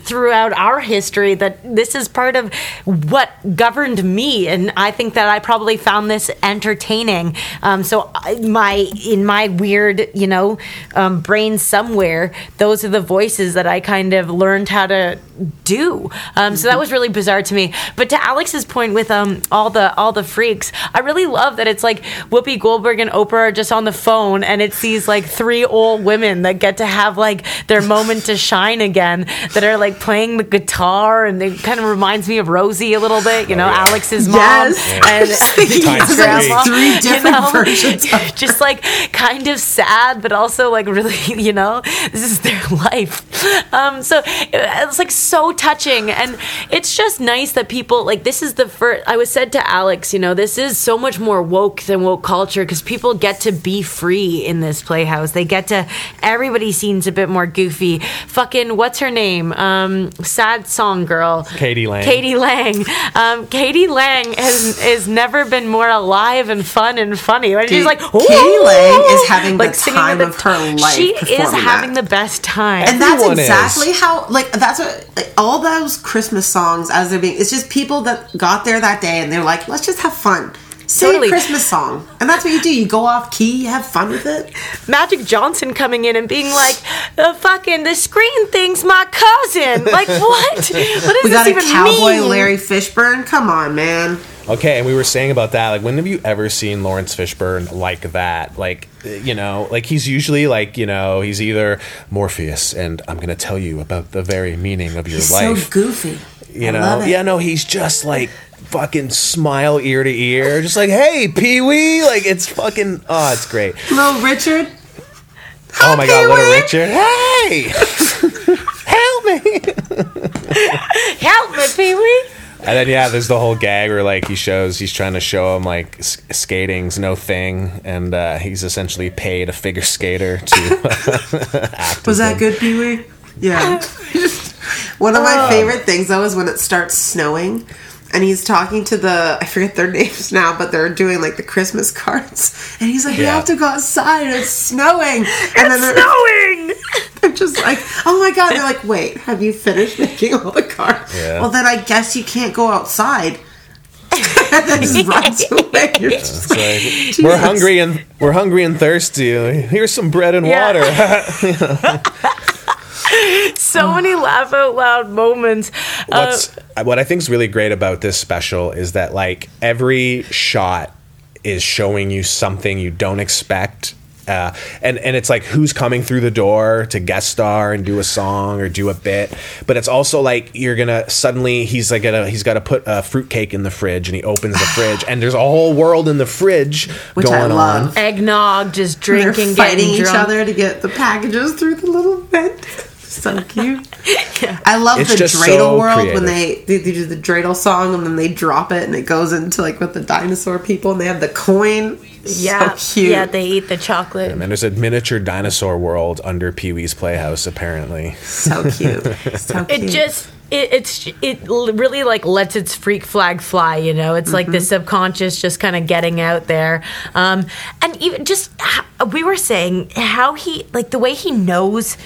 throughout our history that this is part of what governed me and i think that i probably found this entertaining. Um, so my in my weird you know um, brain somewhere those are the voices that i kind of learned how to do um, so that was really bizarre to me but to alex's point with um, all the all the freaks i really love that it's like whoopi goldberg and oprah are just on the phone and it's these like three old women that get to have like their moment to shine again that are like playing the guitar and it kind of reminds me of rosie a little bit you know alex's mom Yes. and Times It's three. like three you different know? versions of just like kind of sad but also like really you know this is their life um so it's like so touching. And it's just nice that people like this is the first i was said to alex you know this is so much more woke than woke culture because people get to be free in this playhouse. They get to everybody seems a bit more goofy. Fucking what's her name? Um sad song girl. k.d. lang. k.d. lang. Um k.d. lang has has never been more alive and fun and funny. And she's Dude, like k.d. lang is having the singing time with of her life she is having that. the best time. And that's Everyone is. exactly how like that's what all those christmas songs as they're being it's just people that got there that day and they're like let's just have fun Sing Totally. a Christmas song, and that's what you do. You go off key, you have fun with it. Magic Johnson coming in and being like, the fucking the screen thing's my cousin. Like what? What does We got this a even cowboy mean? Larry Fishburne. Come on, man. Okay, and we were saying about that. Like, when have you ever seen Laurence Fishburne like that? Like, you know, like he's usually like, you know, he's either Morpheus, and I'm going to tell you about the very meaning of your He's life. so goofy. you I know, love it. yeah, no, he's just like fucking smile ear to ear, just like, hey, Pee Wee, like it's fucking, oh, it's great. Little Richard. Oh my god, little Pee-wee. Richard, hey, help me. Help me, Pee Wee. And then yeah, there's the whole gag where like he shows he's trying to show him like s- skating's no thing, and uh, he's essentially paid a figure skater to act. Was that him. good, Pee Wee? Yeah. One of Oh. my favorite things though is when it starts snowing and he's talking to the I forget their names now, but they're doing like the Christmas cards. And he's like, You Yeah. have to go outside, it's snowing. And then they're, snowing. they're just like, Oh my god, they're like, Wait, have you finished making all the cards? Yeah. Well then I guess you can't go outside. and then just runs away. You're like, we're hungry and we're hungry and thirsty. Here's some bread and Yeah. water. So many laugh out loud moments. Uh, What's what I think is really great about this special is that like every shot is showing you something you don't expect. Uh, and and it's like who's coming through the door to guest star and do a song or do a bit, but it's also like you're gonna suddenly he's like gonna he's got to put a fruitcake in the fridge and he opens the fridge and there's a whole world in the fridge Which I going love. on. eggnog, just they're drinking, fighting getting each drunk. other to get the packages through the little vent. So cute. I love It's the just dreidel so world creative. when they, they they do the dreidel song and then they drop it and it goes into like with the dinosaur people and they have the coin. Yeah, so cute. yeah, they eat the chocolate. And then there's a miniature dinosaur world under Pee Wee's Playhouse, apparently. so cute. So cute. it just it, it's it really like lets its freak flag fly you know it's like the subconscious just kind of getting out there um and even just h- we were saying how he like the way he knows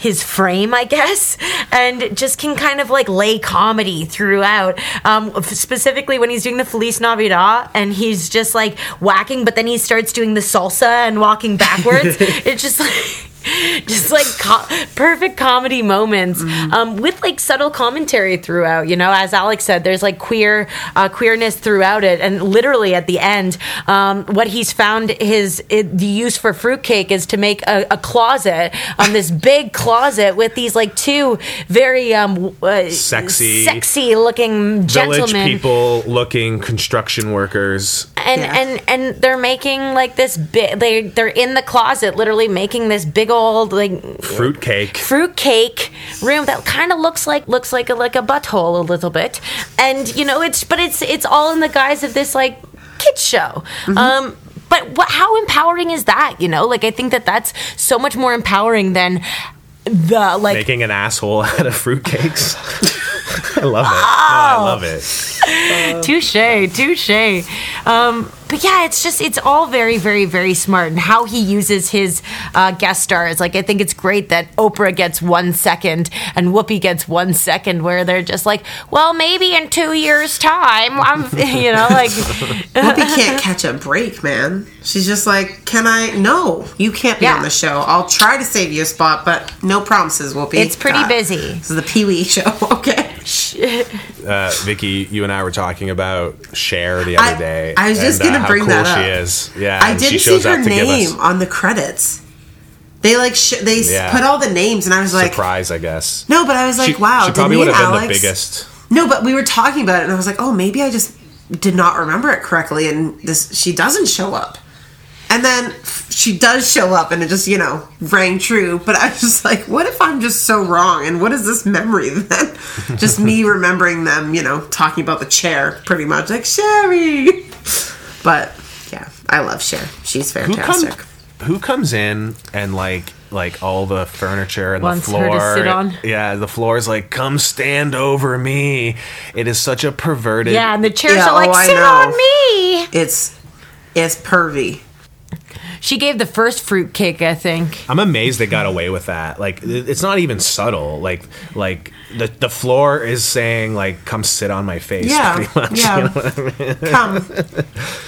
his frame, I guess, and just can kind of like lay comedy throughout. Um, specifically when he's doing the Feliz Navidad and he's just like whacking, but then he starts doing the salsa and walking backwards. it's just like. Just like co- perfect comedy moments, um, with like subtle commentary throughout. You know, as Alex said, there's like queer uh, queerness throughout it, and literally at the end, um, what he's found his it, the use for fruitcake is to make a, a closet, um, this big closet with these like two very um, uh, Sexy. sexy looking Village gentlemen people looking construction workers. And Yeah. and and they're making like this big they they're in the closet literally making this big old like fruit cake, fruit cake room that kind of looks like looks like a like a butthole a little bit. And you know it's but it's it's all in the guise of this like kids show. Um but what how empowering is that you know? Like i think that that's so much more empowering than the like Making an asshole out of fruitcakes. I love it. I love it. touche touche um but yeah it's just it's all very very very smart and how he uses his uh, guest stars like i think it's great that oprah gets one second and whoopi gets one second where they're just like well maybe in two years time i'm you know like Whoopi can't catch a break, man. She's just like, can I? No, you can't be Yeah. on the show. I'll try to save you a spot, but no promises, Whoopi. It's pretty Uh, busy. This is the Pee Wee show, okay? Uh, Vicky, you and I were talking about Cher the other I- day. I was just and, uh, gonna how bring cool that she up. is. Yeah, I she didn't see her up to give name on the credits. They like sh- they Yeah. put all the names, and I was like, surprise, I guess. no, but I was like, she, wow, she did probably would have been Alex? the biggest. No, but we were talking about it, and I was like, oh, maybe I just did not remember it correctly, and this she doesn't show up. And then she does show up, and it just you know rang true. But I was just like, what if I'm just so wrong? And what is this memory then? just me remembering them, you know, talking about the chair, pretty much like Sherry. But yeah, I love Cher. She's Who, come, fantastic. who comes in and like like all the furniture and Wants the her to floor? sit on? Yeah, the floor is like, come stand over me. It is such a perverted. yeah and the chairs Yeah, are like oh, I sit on me It's it's pervy. She gave the first fruit cake i think I'm amazed they got away with that. Like it's not even subtle. Like like the the floor is saying like come sit on my face. Yeah, pretty much, yeah. you know what I mean? Come,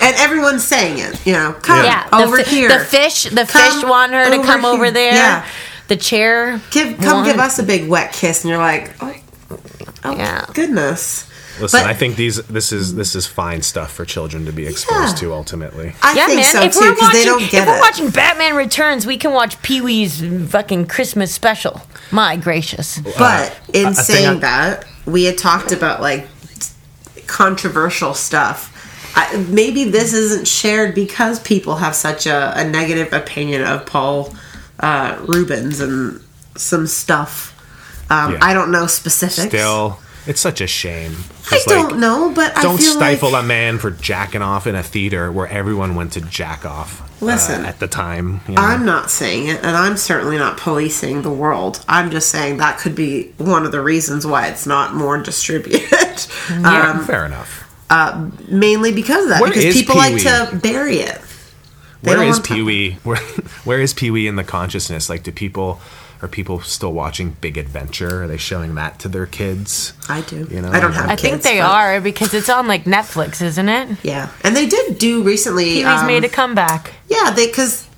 and everyone's saying it. You know, come yeah the over fi- here. the fish the Come fish want her to over come over there Yeah. the chair Give come want- give us a big wet kiss, and you're like, oh, oh Yeah. goodness. Listen, But- I think these this is this is fine stuff for children to be exposed Yeah. to ultimately. I Yeah, think man. so if too we're because watching, they don't if get we're it. watching Batman Returns, we can watch Pee Wee's fucking Christmas special. My gracious. But in a saying I- that, we had talked about like controversial stuff. I, maybe this isn't shared because people have such a, a negative opinion of Paul uh, Reubens and some stuff. Um, Yeah. I don't know specifics. Still, It's such a shame. I 'Cause, don't know, but I Don't stifle like, a man for jacking off in a theater where everyone went to jack off. uh, Listen, at the time, you know? I'm not saying it, and I'm certainly not policing the world. I'm just saying that could be one of the reasons why it's not more distributed. yeah, um, fair enough. mainly because of that, Where because people like Pee-wee? to bury it. They Where is Pee Wee? Where, where is Pee Wee in the consciousness? Like, do people are people still watching Big Adventure? Are they showing that to their kids? I do. You know, I don't have. I think they but- are because it's on like Netflix, isn't it? Yeah, and they did do recently. Pee Wee's um, made a comeback. Yeah, they because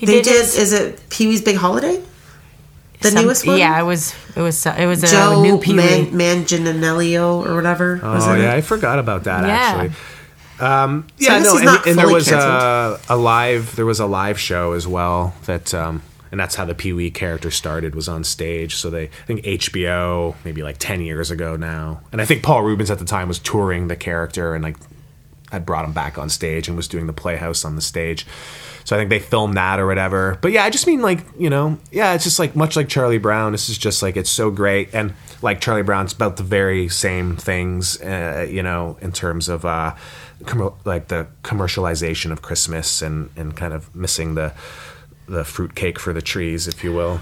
they did. his- is it Pee Wee's Big Holiday? The some- newest one. Yeah, it was. It was. It was a Joe new Pee Wee. Man, Manganiello or whatever. Oh yeah, it. I forgot about that Yeah. actually. Um, yeah, guess no, and, and there was a, a live there was a live show as well that um, and that's how the Pee Wee character started was on stage. So they I think HBO maybe like ten years ago now, and I think Paul Reubens at the time was touring the character and like had brought him back on stage and was doing the Playhouse on the stage. So I think they filmed that or whatever. But yeah, I just mean like you know, yeah, it's just like much like Charlie Brown. This is just like it's so great, and like Charlie Brown's about the very same things, uh, you know, in terms of uh, com- like the commercialization of Christmas and and kind of missing the the fruit cake for the trees, if you will.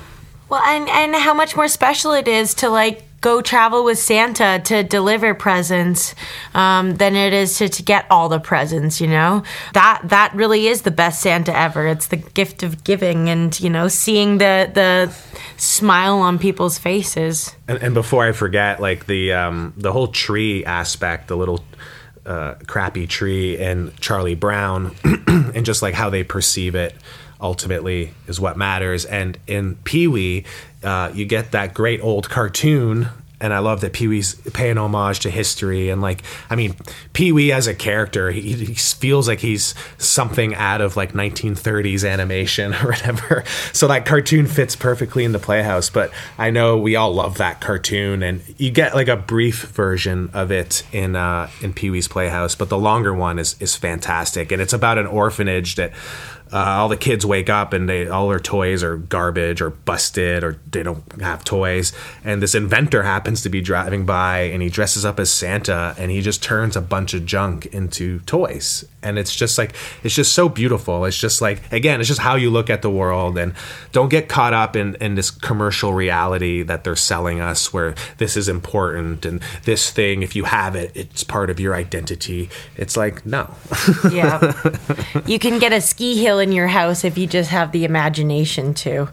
Well, and and how much more special it is to like go travel with Santa to deliver presents um, than it is to, to get all the presents. You know that that really is the best Santa ever. It's the gift of giving, and you know seeing the the smile on people's faces. And, and before I forget, like the um, the whole tree aspect, the little uh, crappy tree and Charlie Brown, and just like how they perceive it, ultimately is what matters. And in Pee Wee, uh, you get that great old cartoon. And I love that Pee Wee's paying homage to history. And, like, I mean, Pee Wee as a character, he, he feels like he's something out of like 1930s animation or whatever. So that cartoon fits perfectly in the Playhouse. But I know we all love that cartoon. And you get like a brief version of it in uh, in Pee Wee's Playhouse. But the longer one is, is fantastic. And it's about an orphanage that uh, all the kids wake up and they all their toys are garbage or busted or they don't have toys. And this inventor happens to be driving by and he dresses up as santa and he just turns a bunch of junk into toys. And it's just like it's just so beautiful. It's just like again it's just how you look at the world. And don't get caught up in in this commercial reality that they're selling us where this is important and this thing if you have it it's part of your identity. It's like no. Yeah. you can get a ski hill in your house if you just have the imagination to.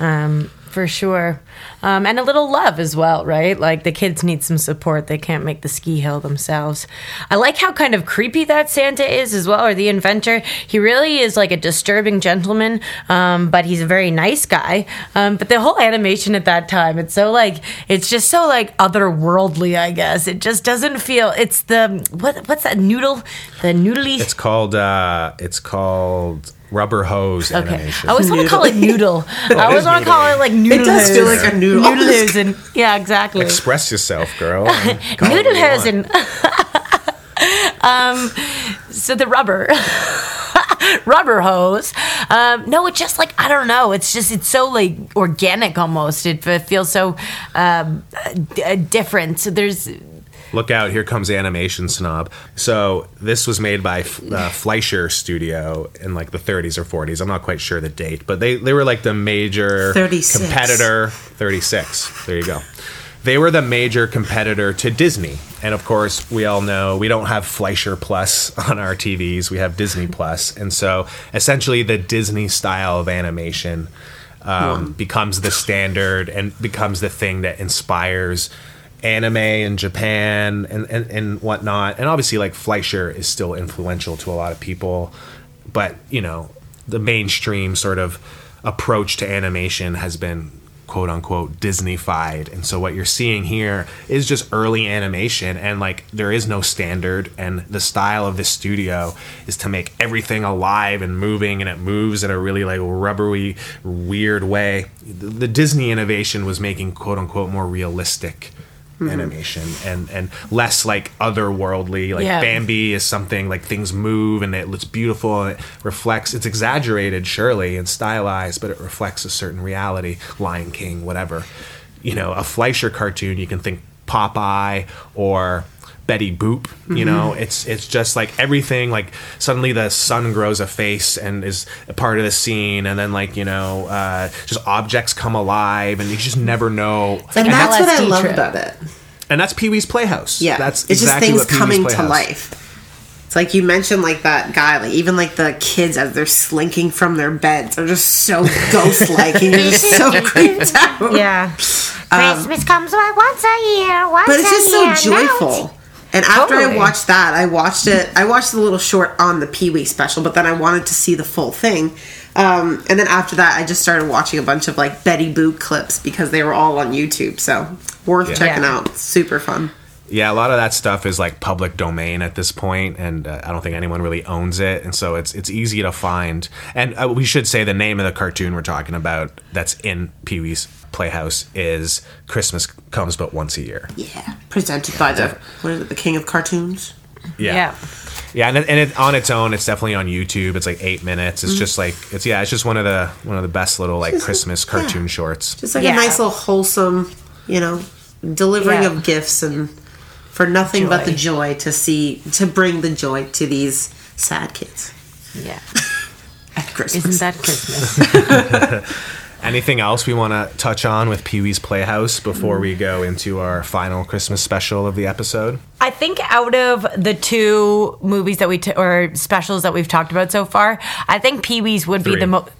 Um, for sure. Um, and a little love as well, right? Like the kids need some support. They can't make the ski hill themselves. I like how kind of creepy that Santa is as well, or the inventor. He really is like a disturbing gentleman, um, but he's a very nice guy. Um, but the whole animation at that time, it's so like, it's just so like otherworldly, I guess. It just doesn't feel, it's the, what, what's that noodle? The noodly. It's called uh it's called rubber hose Okay. animation. I always want to call it noodle. I always want to call it like noodle. It does feel like a noodle. Noodle hose and yeah, exactly. Express yourself, girl. Call it what Noodle you hose and um, so the rubber. rubber hose um no it's just like i don't know it's just it's so like organic almost it, f- feels so um d- uh, different so there's Look out, here comes animation snob. So, this was made by uh, Fleischer Studio in like the 30s or 40s. I'm not quite sure the date, but they, they were like the major 36. competitor. 36. There you go. They were the major competitor to Disney. And of course, we all know we don't have Fleischer Plus on our TVs, we have Disney Plus. And so, essentially, the Disney style of animation um, becomes the standard and becomes the thing that inspires anime in Japan and, and, and whatnot. And obviously, like Fleischer is still influential to a lot of people, but you know, the mainstream sort of approach to animation has been quote unquote Disneyfied. And so what you're seeing here is just early animation and like there is no standard and the style of this studio is to make everything alive and moving and it moves in a really like rubbery weird way. The, the Disney innovation was making quote unquote more realistic Mm-hmm. animation and and less like otherworldly like Yeah. Bambi is something like things move and it looks beautiful and it reflects it's exaggerated surely and stylized but it reflects a certain reality Lion King whatever you know a Fleischer cartoon you can think Popeye or Betty Boop. You know, Mm-hmm. it's it's just like everything. Like suddenly the sun grows a face and is a part of the scene, and then like you know, uh, just objects come alive, and you just never know. and an that's what I love trip. about it. And that's Pee Wee's Playhouse. Yeah, that's it's exactly just things Pee-wee's coming to life. It's like you mentioned, like that guy, like even like the kids as they're slinking from their beds are just so ghost-like, and you're just so creeped out. Yeah. Christmas comes once a year. Once but it's a just year. so Now joyful. And after I watched that, I watched it. I watched the little short on the Pee Wee special, but then I wanted to see the full thing. Um, and then after that, I just started watching a bunch of like Betty Boop clips because they were all on YouTube. So worth checking Yeah. out. Super fun. Yeah, a lot of that stuff is like public domain at this point, and uh, I don't think anyone really owns it, and so it's it's easy to find. And uh, we should say the name of the cartoon we're talking about that's in Pee Wee's Playhouse is Christmas Comes But Once a Year. Yeah, presented by the what is it, the King of Cartoons. Yeah. Yeah, and, it, and it, on its own, it's definitely on YouTube. It's like eight minutes. Mm-hmm. It's just like it's yeah, it's just one of the one of the best little like Christmas cartoon shorts. Just like Yeah. a nice little wholesome, you know, delivering Yeah. of gifts and for nothing but the Joy. joy to see to bring the joy to these sad kids Yeah. at Christmas. Isn't that Christmas? Anything else we want to touch on with Pee Wee's Playhouse before we go into our final Christmas special of the episode? I think out of the two movies that we t- or specials that we've talked about so far, I think Pee Wee's would be the most.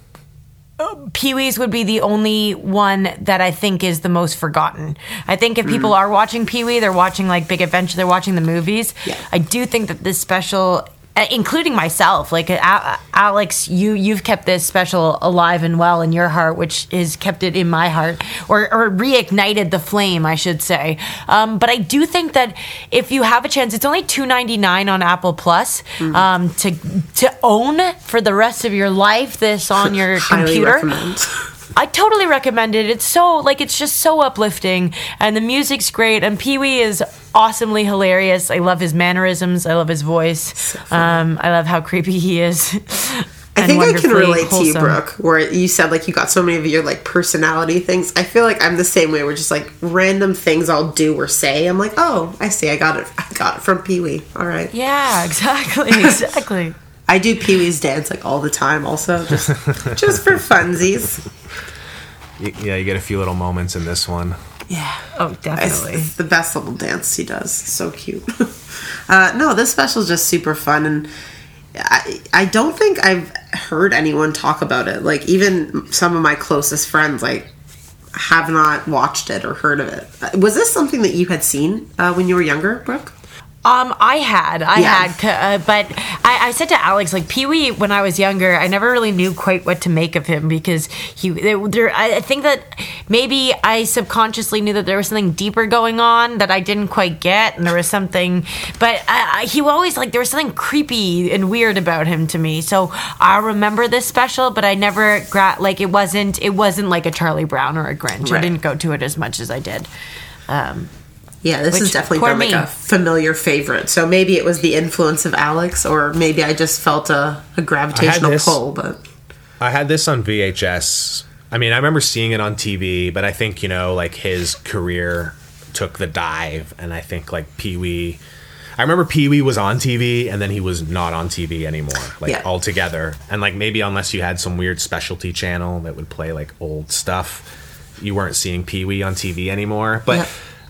Oh, Pee Wee's would be the only one that I think is the most forgotten. I think if people mm. are watching Pee Wee, they're watching like Big Adventure, they're watching the movies. Yeah. I do think that this special, including myself, like uh, Alex, you you've kept this special alive and well in your heart, which has kept it in my heart, or or reignited the flame, I should say. Um, but I do think that if you have a chance, it's only two ninety nine on Apple Plus um, to to own for the rest of your life. This on your computer. I totally recommend it. It's so like it's just so uplifting, and the music's great. And Pee Wee is awesomely hilarious. I love his mannerisms. I love his voice. Um, I love how creepy he is. I think I can relate to you, Brooke, where you said like you got so many of your like personality things. I feel like I'm the same way. We're just like random things I'll do or say. I'm like, oh, I see. I got it. I got it from Pee Wee. All right. Yeah, exactly, exactly. I do Pee Wee's dance like all the time. Also, just just for funsies. Yeah, you get a few little moments in this one. Yeah. Oh, definitely. it's the best little dance he does. So cute. uh, no, this special is just super fun, and I, I don't think I've heard anyone talk about it. Like even some of my closest friends, like have not watched it or heard of it. Uh, Was this something that you had seen uh, when you were younger, Brooke? Um, I had, I Yeah. had, uh, but I, I said to Alex, like Pee Wee, when I was younger, I never really knew quite what to make of him because he, there, I think that maybe I subconsciously knew that there was something deeper going on that I didn't quite get, and there was something, but I, I, he always like there was something creepy and weird about him to me. So I remember this special, but I never gra- like it wasn't, it wasn't like a Charlie Brown or a Grinch. I didn't go to it as much as I did. Um, Yeah, this Which, has definitely been like me. a familiar favorite. So maybe it was the influence of Alex, or maybe I just felt a, a gravitational this- pull. But I had this on VHS. I mean, I remember seeing it on TV, but I think, you know, like his career took the dive, and I think like Pee Wee. I remember Pee Wee was on TV, and then he was not on TV anymore, like Yeah. altogether. And like maybe unless you had some weird specialty channel that would play like old stuff, you weren't seeing Pee Wee on TV anymore. But Yeah.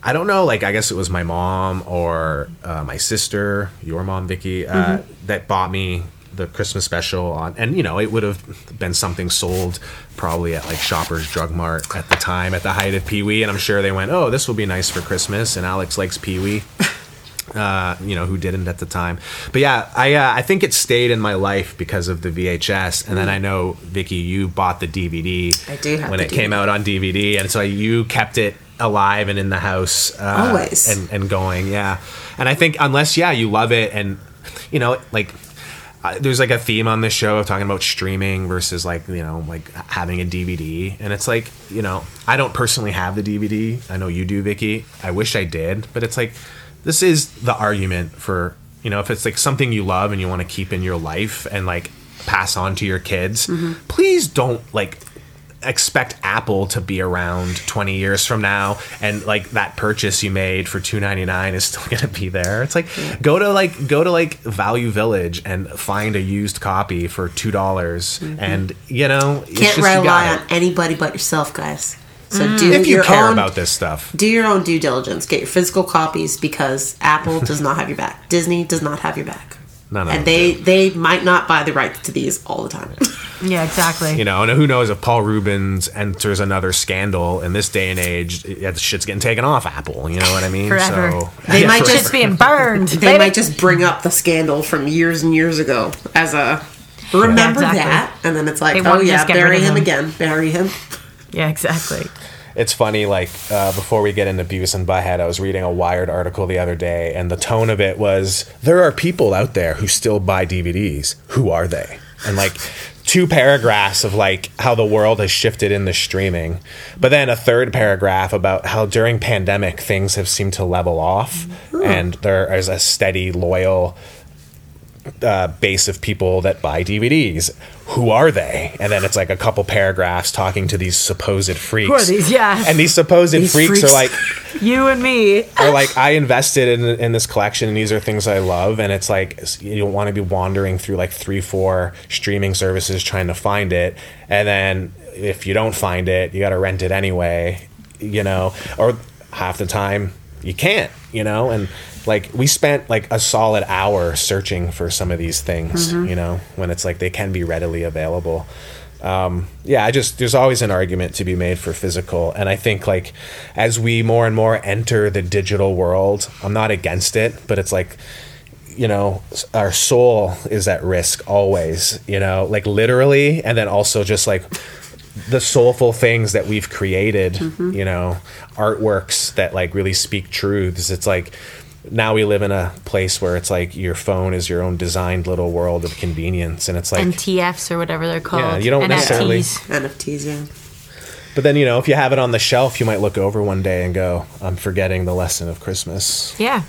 I don't know. Like I guess it was my mom or uh, my sister, your mom, Vicky, uh, Mm-hmm. that bought me the Christmas special on, and you know it would have been something sold probably at like Shoppers Drug Mart at the time at the height of Pee Wee, and I'm sure they went, "Oh, this will be nice for Christmas," and Alex likes Pee Wee. Uh, you know who didn't at the time, but yeah, I uh, I think it stayed in my life because of the VHS, and then I know Vicky, you bought the DVD Mm. I do when it came out on DVD, and so you kept it alive and in the house uh, Always. and and going, yeah. And I think unless yeah, you love it, and you know like. Uh, there's like a theme on this show of talking about streaming versus like you know like having a DVD, and it's like you know I don't personally have the DVD. I know you do, Vicky. I wish I did, but it's like this is the argument for you know if it's like something you love and you want to keep in your life and like pass on to your kids, please don't like expect Apple to be around 20 years from now and like that purchase you made for 2.99 is still going to be there. It's like go to like go to like Value Village and find a used copy for $2 and you know, it's Mm-hmm. Can't just, you rely gotta- on anybody but yourself, guys. So Mm. do if you your care own about this stuff. do your own due diligence. Get your physical copies because Apple does not have your back. Disney does not have your back. None of and them they they might not buy the rights to these all the time. Yeah, exactly. You know, and who knows if Paul Reubens enters another scandal in this day and age, yeah, the shit's getting taken off Apple. You know what I mean? Forever. So They Yeah, might forever. just It's being burned. they baby. might just bring up the scandal from years and years ago as a remember Yeah, exactly. that, and then it's like, They oh yeah, just get rid bury him him. again, bury him. Yeah, exactly. It's funny, like uh, before we get into Beavis and Butthead, I was reading a Wired article the other day, and the tone of it was there are people out there who still buy DVDs. Who are they? And like two paragraphs of like how the world has shifted in the streaming, but then a third paragraph about how during pandemic things have seemed to level off, and there is a steady, loyal uh, base of people that buy DVDs. Who are they? And then it's like a couple paragraphs talking to these supposed freaks. Who are these? Yeah. And these supposed These freaks, freaks. are like, You and me. are like, I invested in in this collection, and these are things I love. And it's like you don't want to be wandering through like three, four streaming services trying to find it, and then if you don't find it, you got to rent it anyway. You know, or half the time you can't. You know, and like we spent like a solid hour searching for some of these things. You know, when it's like they can be readily available um, yeah, I just there's always an argument to be made for physical, and I think like as we more and more enter the digital world, I'm not against it, but it's like you know our soul is at risk always, you know, like literally, and then also just like the soulful things that we've created, you know, artworks that like really speak truths. It's like now we live in a place where it's like your phone is your own designed little world of convenience, and it's like NTFs or whatever they're called. Yeah, you don't necessarily- NFTs. NFTs, yeah. But then, you know, if you have it on the shelf, you might look over one day and go, I'm forgetting the lesson of Christmas. Yeah.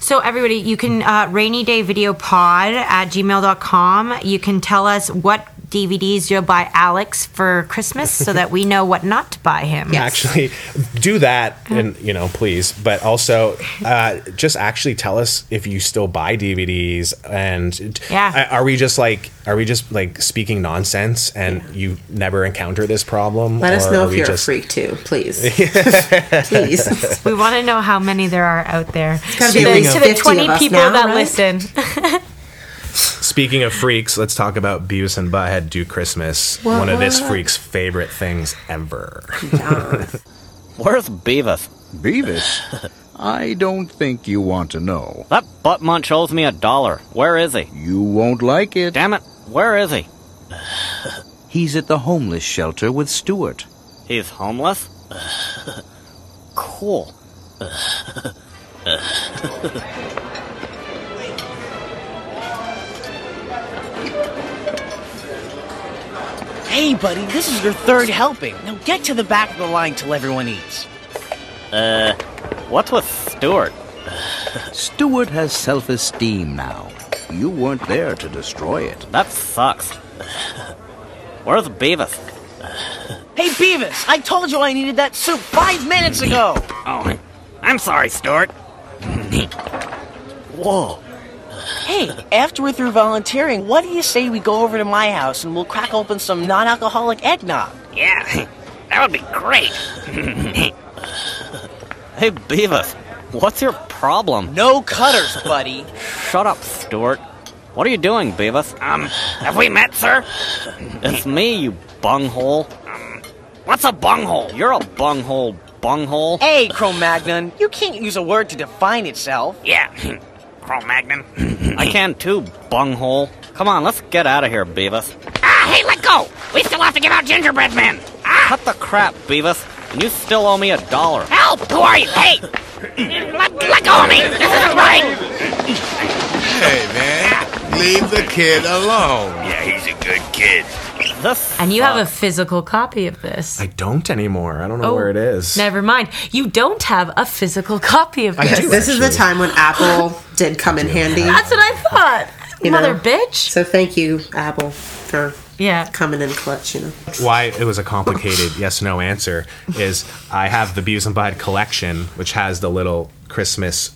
So everybody, you can uh, rainy day video pod at gmail.com. You can tell us what DVDs you'll buy Alex for Christmas so that we know what not to buy him. Actually, do that, and, you know, please. But also, uh, just actually tell us if you still buy DVDs. And Yeah. are we just like, are we just like speaking nonsense and you never encounter this problem? Let us know if you're just- a freak too, please. please. We want to know how many there are out there. gotta be the, to the 20 people now, that right? listen. Speaking of freaks, let's talk about Beavis and Butthead Do Christmas. What, one of this freak's favorite things ever. Where's Beavis? Beavis? I don't think you want to know. That butt munch owes me a dollar. Where is he? You won't like it. Damn it, where is he? He's at the homeless shelter with Stuart. He's homeless? cool. Hey, buddy, this is your third helping. Now get to the back of the line till everyone eats. Uh, what's with Stuart? Stuart has self esteem now. You weren't there to destroy it. That sucks. Where's Beavis? Hey, Beavis, I told you I needed that soup five minutes ago. Oh, I'm sorry, Stuart. Whoa. Hey, after we're through volunteering, what do you say we go over to my house and we'll crack open some non alcoholic eggnog? Yeah, that would be great. hey, Beavis, what's your problem? No cutters, buddy. Shut up, Stuart. What are you doing, Beavis? Um, have we met, sir? It's me, you bunghole. Um, what's a bunghole? You're a bunghole, bunghole. Hey, Cro-Magnon, you can't use a word to define itself. Yeah, Cro-Magnon. I can too, bunghole. Come on, let's get out of here, Beavis. Ah, hey, let go! We still have to give out gingerbread men. Ah. Cut the crap, Beavis. And you still owe me a dollar. Help! Who are you? Hey! let, let go of me! This isn't right! Hey, man, leave the kid alone. Yeah, he's a good kid. This And you have a physical copy of this. I don't anymore. I don't know Oh, where it is. Never mind. You don't have a physical copy of I this. do, this is the time when Apple did come in handy. That's what I thought. You Mother know. bitch. So thank you, Apple, for Yeah. coming in clutch, you know. why it was a complicated yes no answer is I have the Beavis and Bud collection, which has the little Christmas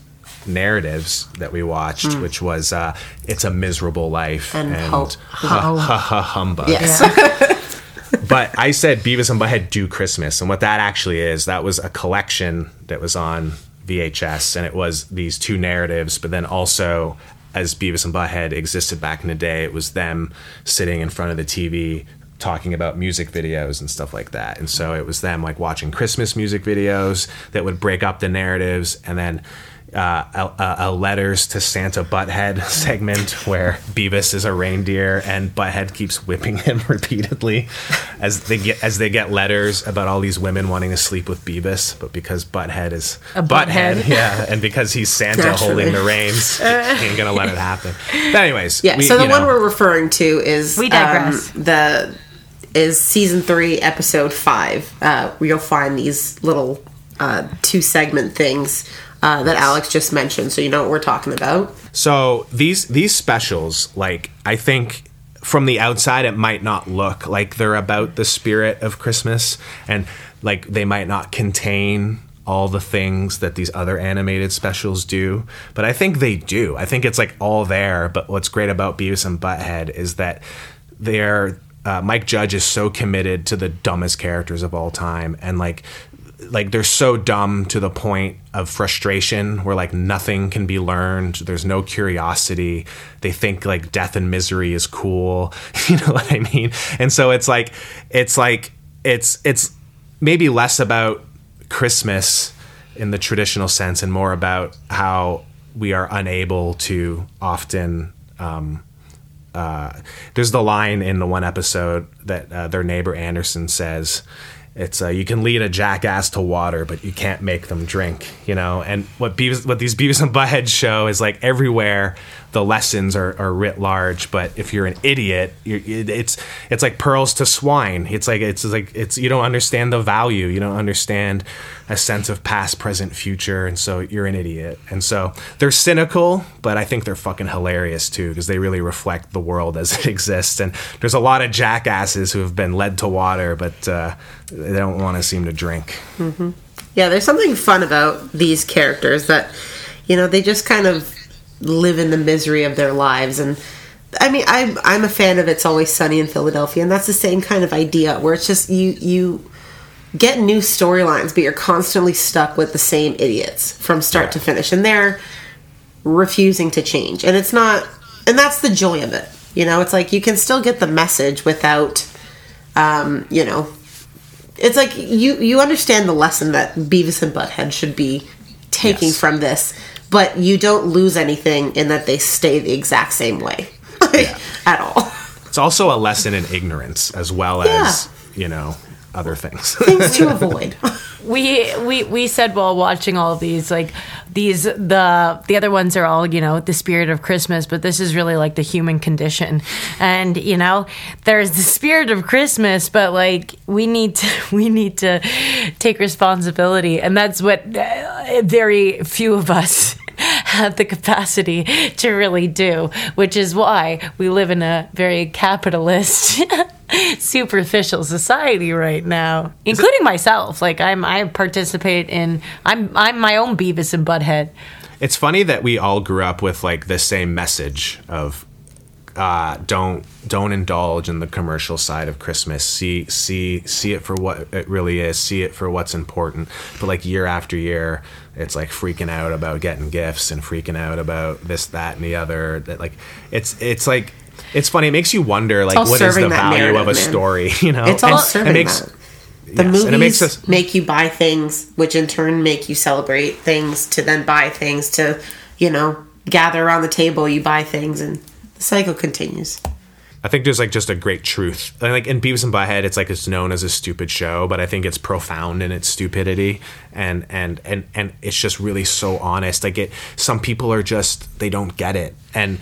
narratives that we watched, Mm. which was uh, "It's a Miserable Life" And and Ho- ha, ha, ha, Humbug. Yes. but I said Beavis and Butthead do Christmas, and what that actually is, that was a collection that was on VHS, and it was these two narratives, but then also as Beavis and Butthead existed back in the day, it was them sitting in front of the TV talking about music videos and stuff like that. And so it was them like watching Christmas music videos that would break up the narratives, and then uh, a, a, a letters to Santa Butthead segment where Beavis is a reindeer and Butthead keeps whipping him repeatedly as they get as they get letters about all these women wanting to sleep with Beavis, but because Butthead is A butthead. yeah, and because he's Santa Naturally. holding the reins, he ain't gonna let it happen. But anyways, Yeah. we- so the you one know. we're referring to is We digress. um, the is season three, episode five. Uh, where you'll find these little uh, two segment things uh, that Alex just mentioned, so you know what we're talking about. So these these specials, like I think from the outside it might not look like they're about the spirit of Christmas and like they might not contain all the things that these other animated specials do, but I think they do. I think it's like all there, but what's great about Beavis and Butthead is that they're uh, Mike Judge is so committed to the dumbest characters of all time and like like they're so dumb to the point of frustration where like nothing can be learned. There's no curiosity. They think like death and misery is cool. You know what i mean? And so it's like it's like it's it's maybe less about christmas in the traditional sense and more about how we are unable to often um, uh, there's the line in the one episode that uh, their neighbor Anderson says, "It's uh, you can lead a jackass to water, but you can't make them drink." You know, and what Beavis, what these Beavis and Butthead show is like everywhere the lessons are, are writ large, but if you're an idiot, you're, it, it's it's like pearls to swine. It's like it's like it's you don't understand the value, you don't understand a sense of past, present, future, and so you're an idiot. And so they're cynical, but I think they're fucking hilarious too because they really reflect the world as it exists. And there's a lot of jackasses who have been led to water, but uh, they don't want to seem to drink. hmm Yeah, there's something fun about these characters that, you know, they just kind of live in the misery of their lives. And I mean, I'm I'm a fan of It's Always Sunny in Philadelphia, and that's the same kind of idea where it's just you you get new storylines, but you're constantly stuck with the same idiots from start to finish, and they're refusing to change. And it's not, and that's the joy of it. You know, it's like you can still get the message without, um, you know, it's like you you understand the lesson that Beavis and Butthead should be taking from this, but you don't lose anything in that they stay the exact same way at all. It's also a lesson in ignorance as well as you know other things. Things to avoid. we we we said while watching all of these like these the the other ones are all you know the spirit of christmas but this is really like the human condition and you know there's the spirit of christmas but like we need to we need to take responsibility and that's what uh, very few of us have the capacity to really do which is why we live in a very capitalist superficial society right now including myself like i'm i participate in i'm i'm my own beavis and butthead It's funny that we all grew up with like the same message of uh, don't don't indulge in the commercial side of Christmas. See see see it for what it really is. See it for what's important. But like year after year, it's like freaking out about getting gifts and freaking out about this, that, and the other. That like it's it's like it's funny. It makes you wonder like what is the value of a man. story. You know, It's all And serving it makes that. The yes, movies and it makes us make you buy things, which in turn make you celebrate things, to then buy things, to, you know, gather around the table, you buy things, and the cycle continues. I think there's like just a great truth. Like in Beavis and Butthead, it's like it's known as a stupid show, but I think it's profound in its stupidity, and and and and it's just really so honest. Like it, some people are just they don't get it, and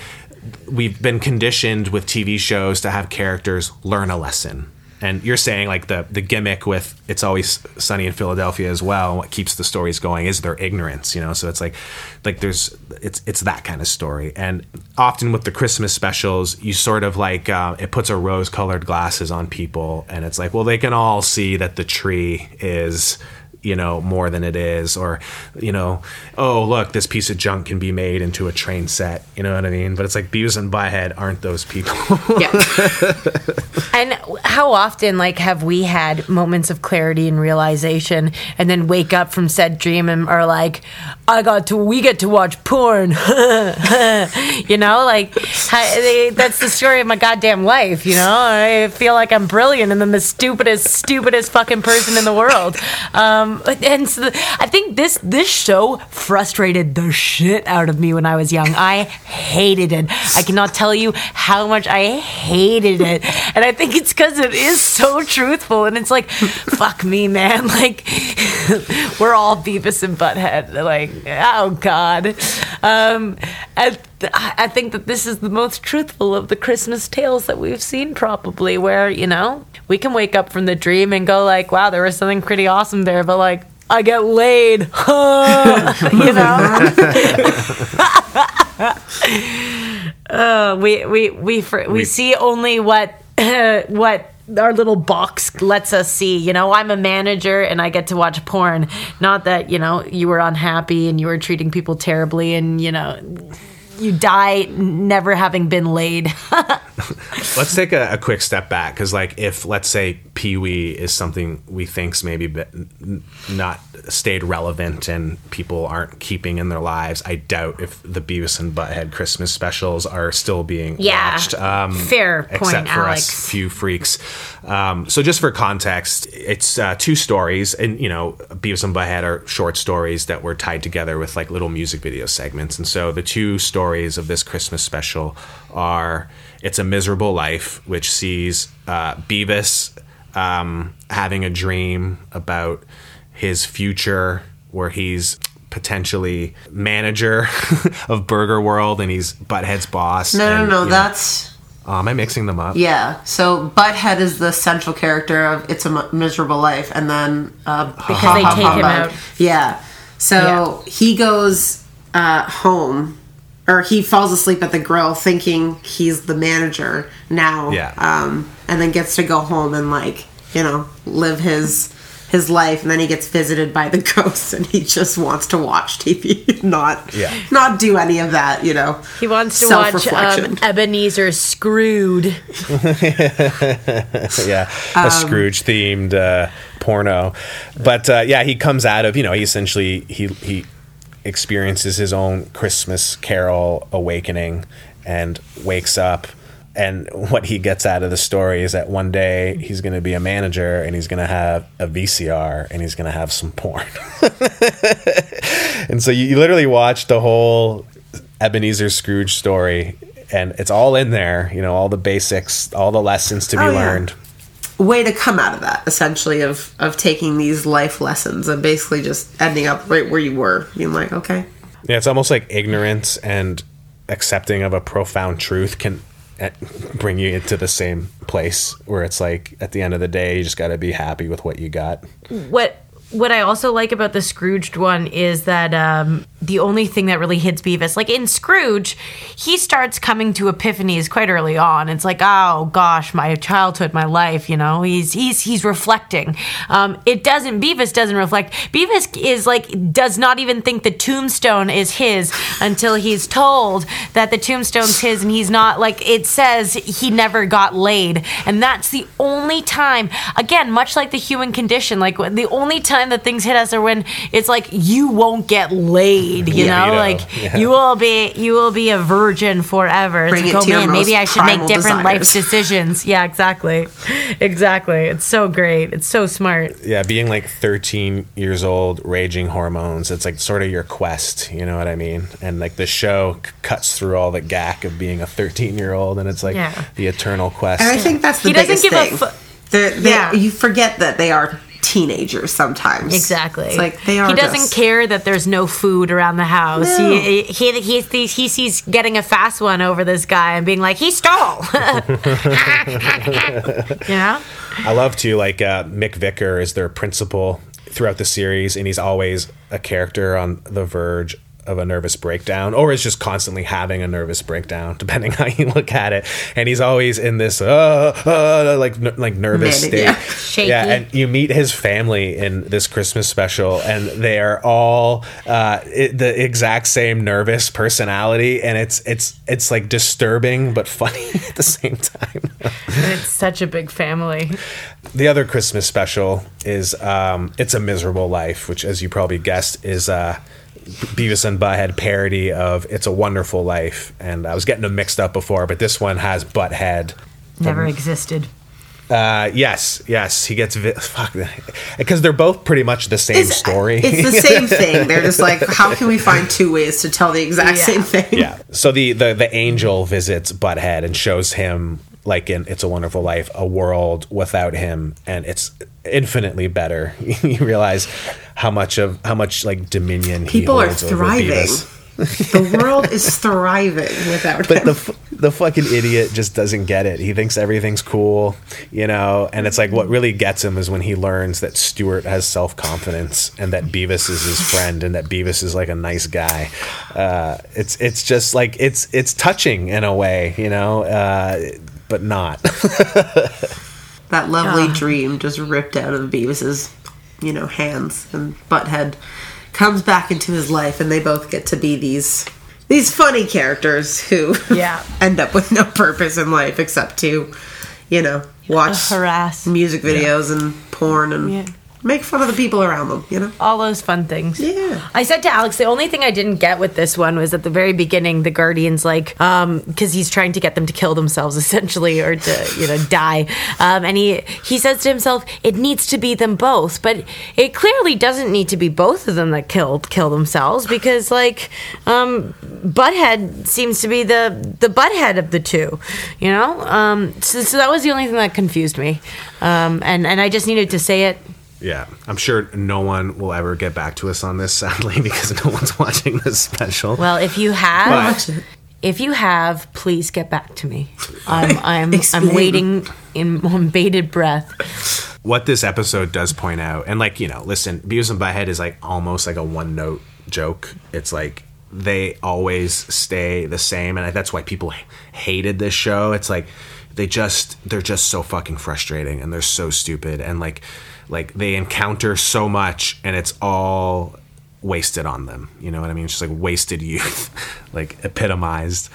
we've been conditioned with TV shows to have characters learn a lesson, and you're saying like the the gimmick with it's always sunny in Philadelphia as well. What keeps the stories going is their ignorance, you know. So it's like like there's it's it's that kind of story, and often with the Christmas specials, you sort of like uh, it puts a rose colored glasses on people, and it's like well they can all see that the tree is you know more than it is or you know oh look this piece of junk can be made into a train set. You know what i mean? But it's like beavis and butthead aren't those people. Yeah. And how often, like, have we had moments of clarity and realization, and then wake up from said dream and are like, "I got to, we get to watch porn," you know, like I- that's the story of my goddamn life. You know, I feel like I'm brilliant, and then the stupidest, stupidest fucking person in the world. Um, and so I think this this show frustrated the shit out of me when I was young. I hated it. I cannot tell you how much I hated it, and I think it's because it is so truthful. And it's like, fuck me, man. Like we're all Beavis and Butthead. Like, oh god. Um, and I think that this is the most truthful of the Christmas tales that we've seen, probably. Where you know we can wake up from the dream and go like, wow, there was something pretty awesome there, but like. I get laid, you know. uh, we we we we, We- see only what what our little box lets us see. You know, I'm a manager and I get to watch porn. Not that you know you were unhappy and you were treating people terribly, and you know you die never having been laid. let's take a, a quick step back because like if let's say pee-wee is something we think's maybe not stayed relevant and people aren't keeping in their lives i doubt if the beavis and butthead christmas specials are still being Yeah. watched um, Fair point, except for Alex. us few freaks um, so just for context it's uh, two stories and you know beavis and butthead are short stories that were tied together with like little music video segments and so the two stories of this christmas special are it's a miserable life which sees uh, beavis um, having a dream about his future where he's potentially manager of burger world and he's butthead's boss No, no, and, no. you know- That's Oh, am i mixing them up yeah. So Butthead is the central character of It's a M- Miserable Life, and then uh, Because Ha they Ha take him Humbug. out. Yeah. So he goes uh, home, or he falls asleep at the grill, thinking he's the manager now. Yeah. Um, and then gets to go home and like you know live his his life, and then he gets visited by the ghosts, and he just wants to watch TV, not Yeah. not do any of that. You know. he wants to watch um, Ebenezer Screwed. yeah, a Um, Scrooge themed uh, porno. But uh, yeah, he comes out of you know he essentially he he experiences his own Christmas Carol awakening and wakes up. And what he gets out of the story is that one day he's going to be a manager and he's going to have a VCR and he's going to have some porn. and so you, you literally watch the whole Ebenezer Scrooge story, and it's all in there. You know, all the basics, all the lessons to be Oh, yeah. learned. Way to come out of that essentially of of taking these life lessons and basically just ending up right where you were being like okay Yeah, it's almost like ignorance and accepting of a profound truth can eh, bring you into the same place where it's like at the end of the day you just got to be happy with what you got. what what I also like about the Scrooged one is that um, the only thing that really hits Beavis, like in Scrooge, he starts coming to epiphanies quite early on. It's like, oh gosh, my childhood, my life. You know, he's he's he's reflecting. Um, it doesn't. Beavis doesn't reflect. Beavis is like does not even think the tombstone is his until he's told that the tombstone's his, and he's not like it says he never got laid, and that's the only time. Again, much like the human condition, like the only time that things hit us are when it's like you won't get laid. You Yeah, know, you know, like yeah. you will be you will be a virgin forever. It's like, it oh to your man, maybe most I should make primal different life decisions. Yeah, exactly, exactly. It's so great. It's so smart. Yeah, being like 13 years old, raging hormones, it's like sort of your quest, you know what I mean? And like the show c- cuts through all the gack of being a 13 year old and it's like Yeah. the eternal quest. and i think that's the He doesn't biggest give thing fu- They're- they- Yeah. you forget that they are teenagers sometimes. Exactly. It's like they are. He doesn't just- care that there's no food around the house. No. He, he, he, he, he sees getting a fast one over this guy and being like, he stole. you know? I love to like uh, McVicker is their principal throughout the series, and he's always a character on the verge of a nervous breakdown, or is just constantly having a nervous breakdown, depending how you look at it. And he's always in this uh, uh like n- like nervous Manic, state. yeah. Yeah, and you meet his family in this Christmas special, and they are all uh, it, the exact same nervous personality, and it's it's it's like disturbing but funny at the same time. And it's such a big family. The other Christmas special is um, "It's a Miserable Life," which, as you probably guessed, is uh, Beavis and Butthead parody of "It's a Wonderful Life." And I was getting them mixed up before, but this one has Butthead. Never existed. Uh, yes, yes, he gets vi- fuck because they're both pretty much the same It's- story. It's the same thing. They're just like, how can we find two ways to tell the exact Yeah. same thing? yeah. So the, the the angel visits Butthead and shows him like in It's a Wonderful Life a world without him and it's infinitely better. you realize how much of how much like dominion People he are thriving. The world is thriving without But him. the the fucking idiot just doesn't get it. He thinks everything's cool, you know. And it's like what really gets him is when he learns that Stuart has self confidence and that Beavis is his friend and that Beavis is like a nice guy. Uh, it's it's just like it's it's touching in a way, you know, uh, but not. that lovely dream just ripped out of Beavis's, you know, hands, and Butthead comes back into his life, and they both get to be these these funny characters who Yeah. end up with no purpose in life except to, you know, watch Harass. music videos and porn and Yeah. Make fun of the people around them. You know. All those fun things. Yeah. I said to Alex, the only thing I didn't get with this one was at the very beginning, the Guardians, like, um, because he's trying to get them to kill themselves, essentially, or to, you know, die. Um, and he he says to himself, it needs to be them both, but it clearly doesn't need to be both of them that killed kill themselves because, like, um, Butthead seems to be the the butthead of the two, you know. Um, so, so that was the only thing that confused me, um, and and I just needed to say it. Yeah, I'm sure no one will ever get back to us on this, sadly, because no one's watching this special. Well, if you have, But- if you have, please get back to me. I'm I'm I'm waiting in on bated breath. what this episode does point out, and like you know, listen, Beavis and Butthead is like almost like a one note joke. It's like they always stay the same, and that's why people hated this show. It's like they just they're just so fucking frustrating, and they're so stupid, and like like they encounter so much, and it's all wasted on them. You know what I mean? It's just like wasted youth, like epitomized.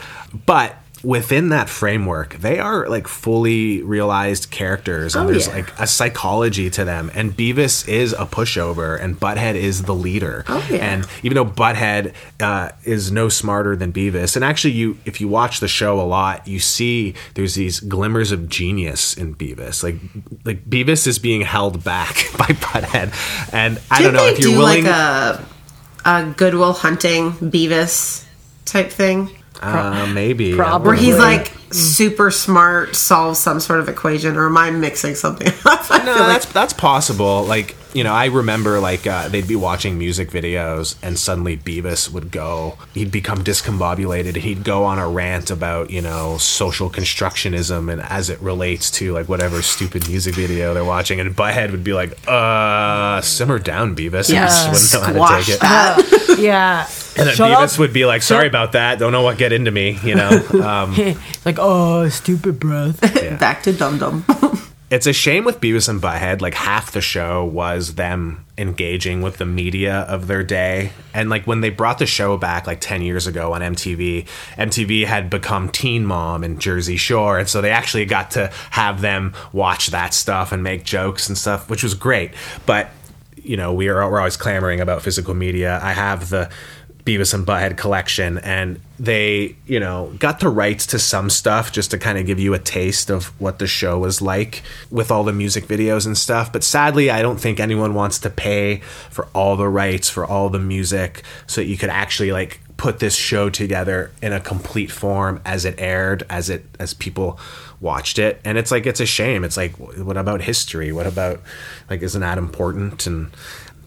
But within that framework, they are like fully realized characters, and Oh, there's yeah. like a psychology to them. And Beavis is a pushover, and Butthead is the leader. Oh, yeah. And even though Butthead uh, is no smarter than Beavis, and actually, you if you watch the show a lot, you see there's these glimmers of genius in Beavis. Like like Beavis is being held back by Butthead, and I Didn't don't know if you're willing. like a a Good Will Hunting Beavis type thing? Uh, maybe Probably. Where he's like super smart, solves some sort of equation, or am I mixing something up? I No, feel like that's that's possible. Like you know, I remember like uh, they'd be watching music videos, and suddenly Beavis would go. He'd become discombobulated, he'd go on a rant about you know social constructionism and as it relates to like whatever stupid music video they're watching, and Butthead would be like, "Uh, simmer down, Beavis." He Yeah. just wouldn't know how to squash take it. that. Yeah. And then Shut Beavis up. would be like, "Sorry about that. Don't know what get into me." You know. Um, like oh, stupid breath. Back to Dum Dum. it's a shame with Beavis and Butthead. Like half the show was them engaging with the media of their day, and like when they brought the show back like ten years ago on MTV, MTV had become Teen Mom and Jersey Shore, and so they actually got to have them watch that stuff and make jokes and stuff, which was great. But you know, we are we're always clamoring about physical media. I have the Beavis and Butthead collection, and they, you know, got the rights to some stuff just to kind of give you a taste of what the show was like with all the music videos and stuff. But sadly, I don't think anyone wants to pay for all the rights for all the music so that you could actually like put this show together in a complete form as it aired, as it as people watched it. And it's like it's a shame. It's like what about history? What about like isn't that important? And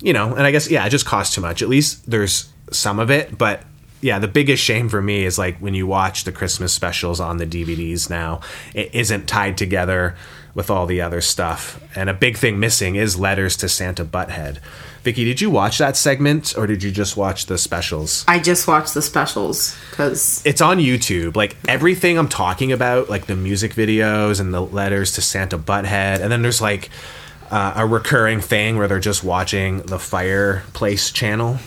you know, and I guess yeah, it just costs too much. At least there's some of it, but yeah, the biggest shame for me is like when you watch the Christmas specials on the DVDs now, it isn't tied together with all the other stuff. And a big thing missing is letters to Santa Butthead. Vicky, did you watch that segment or did you just watch the specials? I just watched the specials because It's on YouTube. Like everything I'm talking about, like the music videos and the letters to Santa Butthead, and then there's like uh, a recurring thing where they're just watching the fireplace channel.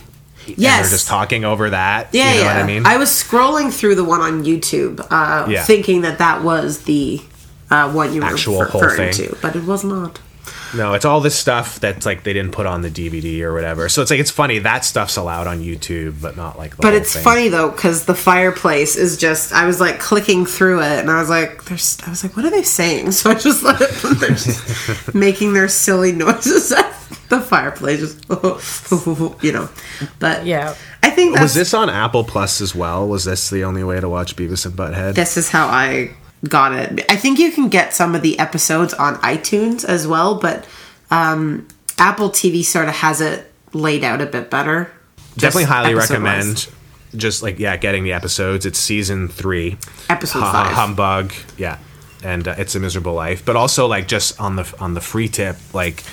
And Yes. they're just talking over that. yeah, you know yeah. what I mean? I was scrolling through the one on YouTube, uh, Yeah. thinking that that was the uh, one you were Actual whole referring to, but it was not. No, it's all this stuff that's like they didn't put on the DVD or whatever. So it's like it's funny that stuff's allowed on YouTube, but not like. The But whole it's thing. funny though because the fireplace is just. I was like clicking through it, and I was like, "There's." I was like, "What are they saying?" So I just let it. They're just making their silly noises at the fireplace, just you know. But yeah, I think Was this on Apple Plus as well? Was this the only way to watch Beavis and Butthead? this is how I got it. I think you can get some of the episodes on iTunes as well, but um, Apple TV sort of has it laid out a bit better. Definitely highly recommend. Just like yeah, getting the episodes. It's season three, Episode Ha- five. humbug. Yeah, and uh, it's a miserable life. But also like just on the on the free tip, like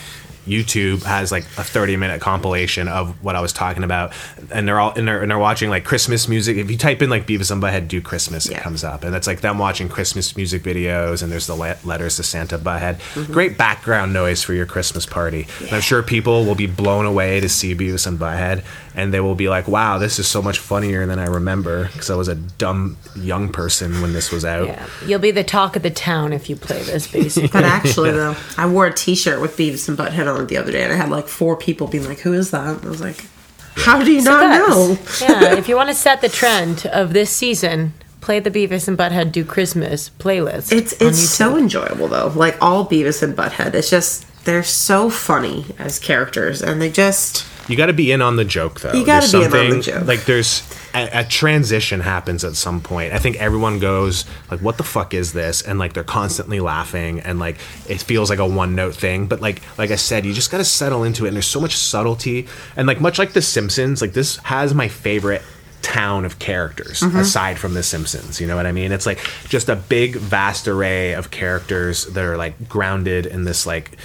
YouTube has like a 30 minute compilation of what I was talking about, and they're all and they're, and they're watching like Christmas music. If you type in like Beavis and Butthead do Christmas, it comes up, and it's like them watching Christmas music videos, and there's the le- letters to Santa Butthead. Mm-hmm. Great background noise for your Christmas party. And I'm sure people will be blown away to see Beavis and Butthead, and they will be like, "Wow, this is so much funnier than I remember," because I was a dumb young person when this was out. Yeah, you'll be the talk of the town if you play this, basically. But actually, though, I wore a T-shirt with Beavis and Butthead on it the other day, and I had like four people being like, "Who is that?" And I was like, "How do you So not know?" yeah, if you want to set the trend of this season, play the Beavis and Butthead Do Christmas playlist. It's it's so enjoyable though. Like all Beavis and Butthead, it's just they're so funny as characters, and they just You got to be in on the joke, though. You gotta be in on the something- joke. Like there's a, a transition happens at some point. I think everyone goes like, "What the fuck is this?" And like they're constantly laughing, and like it feels like a one note thing. But like like I said, you just got to settle into it. And there's so much subtlety, and like much like The Simpsons, like this has my favorite town of characters Mhm. aside from the simpsons you know what i mean it's like just a big vast array of characters that are like grounded in this like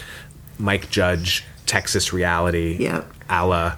mike judge texas reality Yeah. A la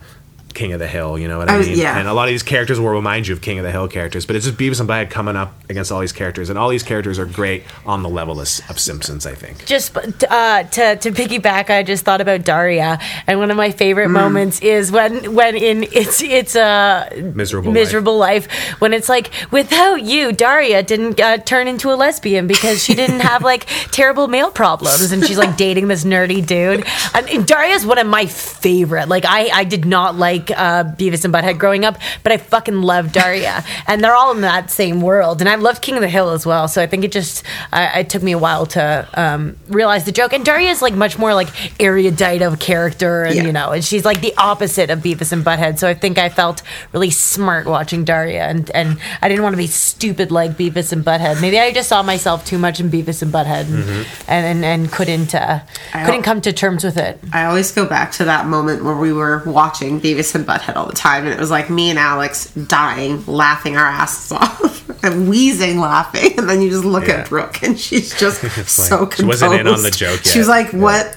King of the Hill, you know what I, I was- mean? yeah. And a lot of these characters will remind you of King of the Hill characters, but it's just Beavis and Butthead coming up against all these characters, and all these characters are great on the level of, of Simpsons, I think. Just uh, to to piggyback, I just thought about Daria, and one of my favorite Mm. moments is when when in it's it's a Miserable. miserable life. when it's like without you, Daria didn't uh, turn into a lesbian because she didn't have like terrible male problems, and she's like dating this nerdy dude. And, and Daria's one of my favorite. Like I I did not like uh, Beavis and Butthead growing up, but I fucking love Daria, and they're all in that same world. And I love King of the Hill as well. So I think it just uh, it took me a while to um, realize the joke. And Daria is like much more like erudite of character, and Yeah. you know, and she's like the opposite of Beavis and Butthead. So I think I felt really smart watching Daria, and and I didn't want to be stupid like Beavis and Butthead. Maybe I just saw myself too much in Beavis and Butthead, and Mhm. and, and, and couldn't uh, couldn't come to terms with it. I always go back to that moment where we were watching Beavis and Butthead all the time, and it was like me and Alex dying, laughing our asses off, and wheezing laughing, and then you just look Yeah. at Brooke, and she's just It's so composed. she wasn't in on the joke She was yet. like, "What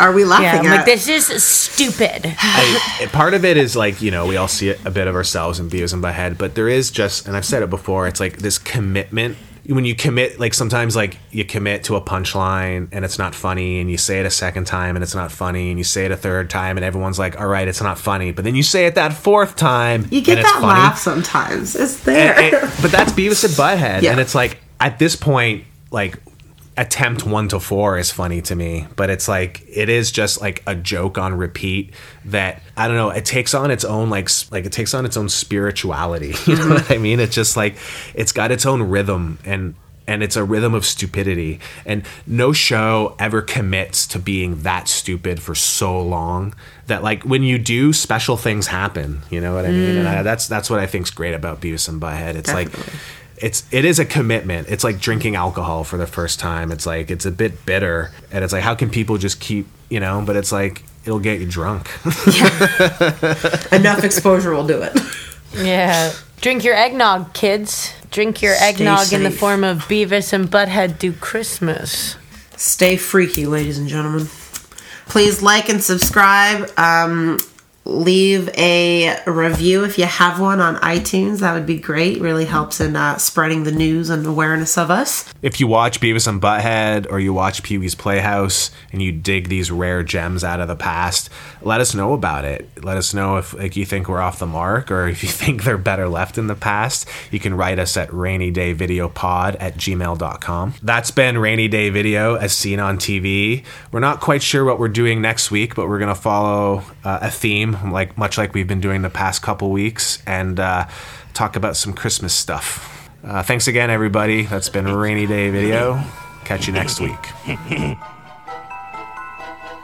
are we Yeah, laughing I'm at?" like this is stupid. I, part of it is like you know we all see a bit of ourselves in Beavis and Butthead, but there is just, and I've said it before, it's like this commitment. When you commit, like sometimes like you commit to a punchline and it's not funny, and you say it a second time and it's not funny, and you say it a third time and everyone's like, "All right, it's not funny," but then you say it that fourth time, you get that funny. laugh sometimes. It's there. And- and- but that's Beavis and Butthead, Yeah. and it's like at this point, like attempt one to four is funny to me, but it's like it is just like a joke on repeat that I don't know. It takes on its own like like it takes on its own spirituality. You know what I mean? It's just like it's got its own rhythm and. and it's a rhythm of stupidity. And no show ever commits to being that stupid for so long that like when you do, special things happen. You know what I mean? Mm. And I, that's that's what I think's great about Beavis and Butthead. It's like Definitely. It's it is a commitment. It's like drinking alcohol for the first time. It's like it's a bit bitter, and it's like how can people just keep you know? But it's like it'll get you drunk. Enough exposure will do it. Yeah. Drink your eggnog, kids. Drink your Stay eggnog in the form of Beavis and Butthead do Christmas. Stay freaky, ladies and gentlemen. Please like and subscribe. Um, leave a review if you have one on iTunes. That would be great. Really helps in uh, spreading the news and awareness of us. if you watch Beavis and Butthead or you watch Pee Wee's Playhouse and you dig these rare gems out of the past, let us know about it. Let us know if like you think we're off the mark or if you think they're better left in the past. You can write us at rainydayvideopod at gmail.com. That's been Rainy Day Video as seen on TV. We're not quite sure what we're doing next week, but we're going to follow uh, a theme, like much like we've been doing the past couple weeks, and uh, talk about some Christmas stuff. Uh, thanks again, everybody. That's been Rainy Day Video. Catch you next week.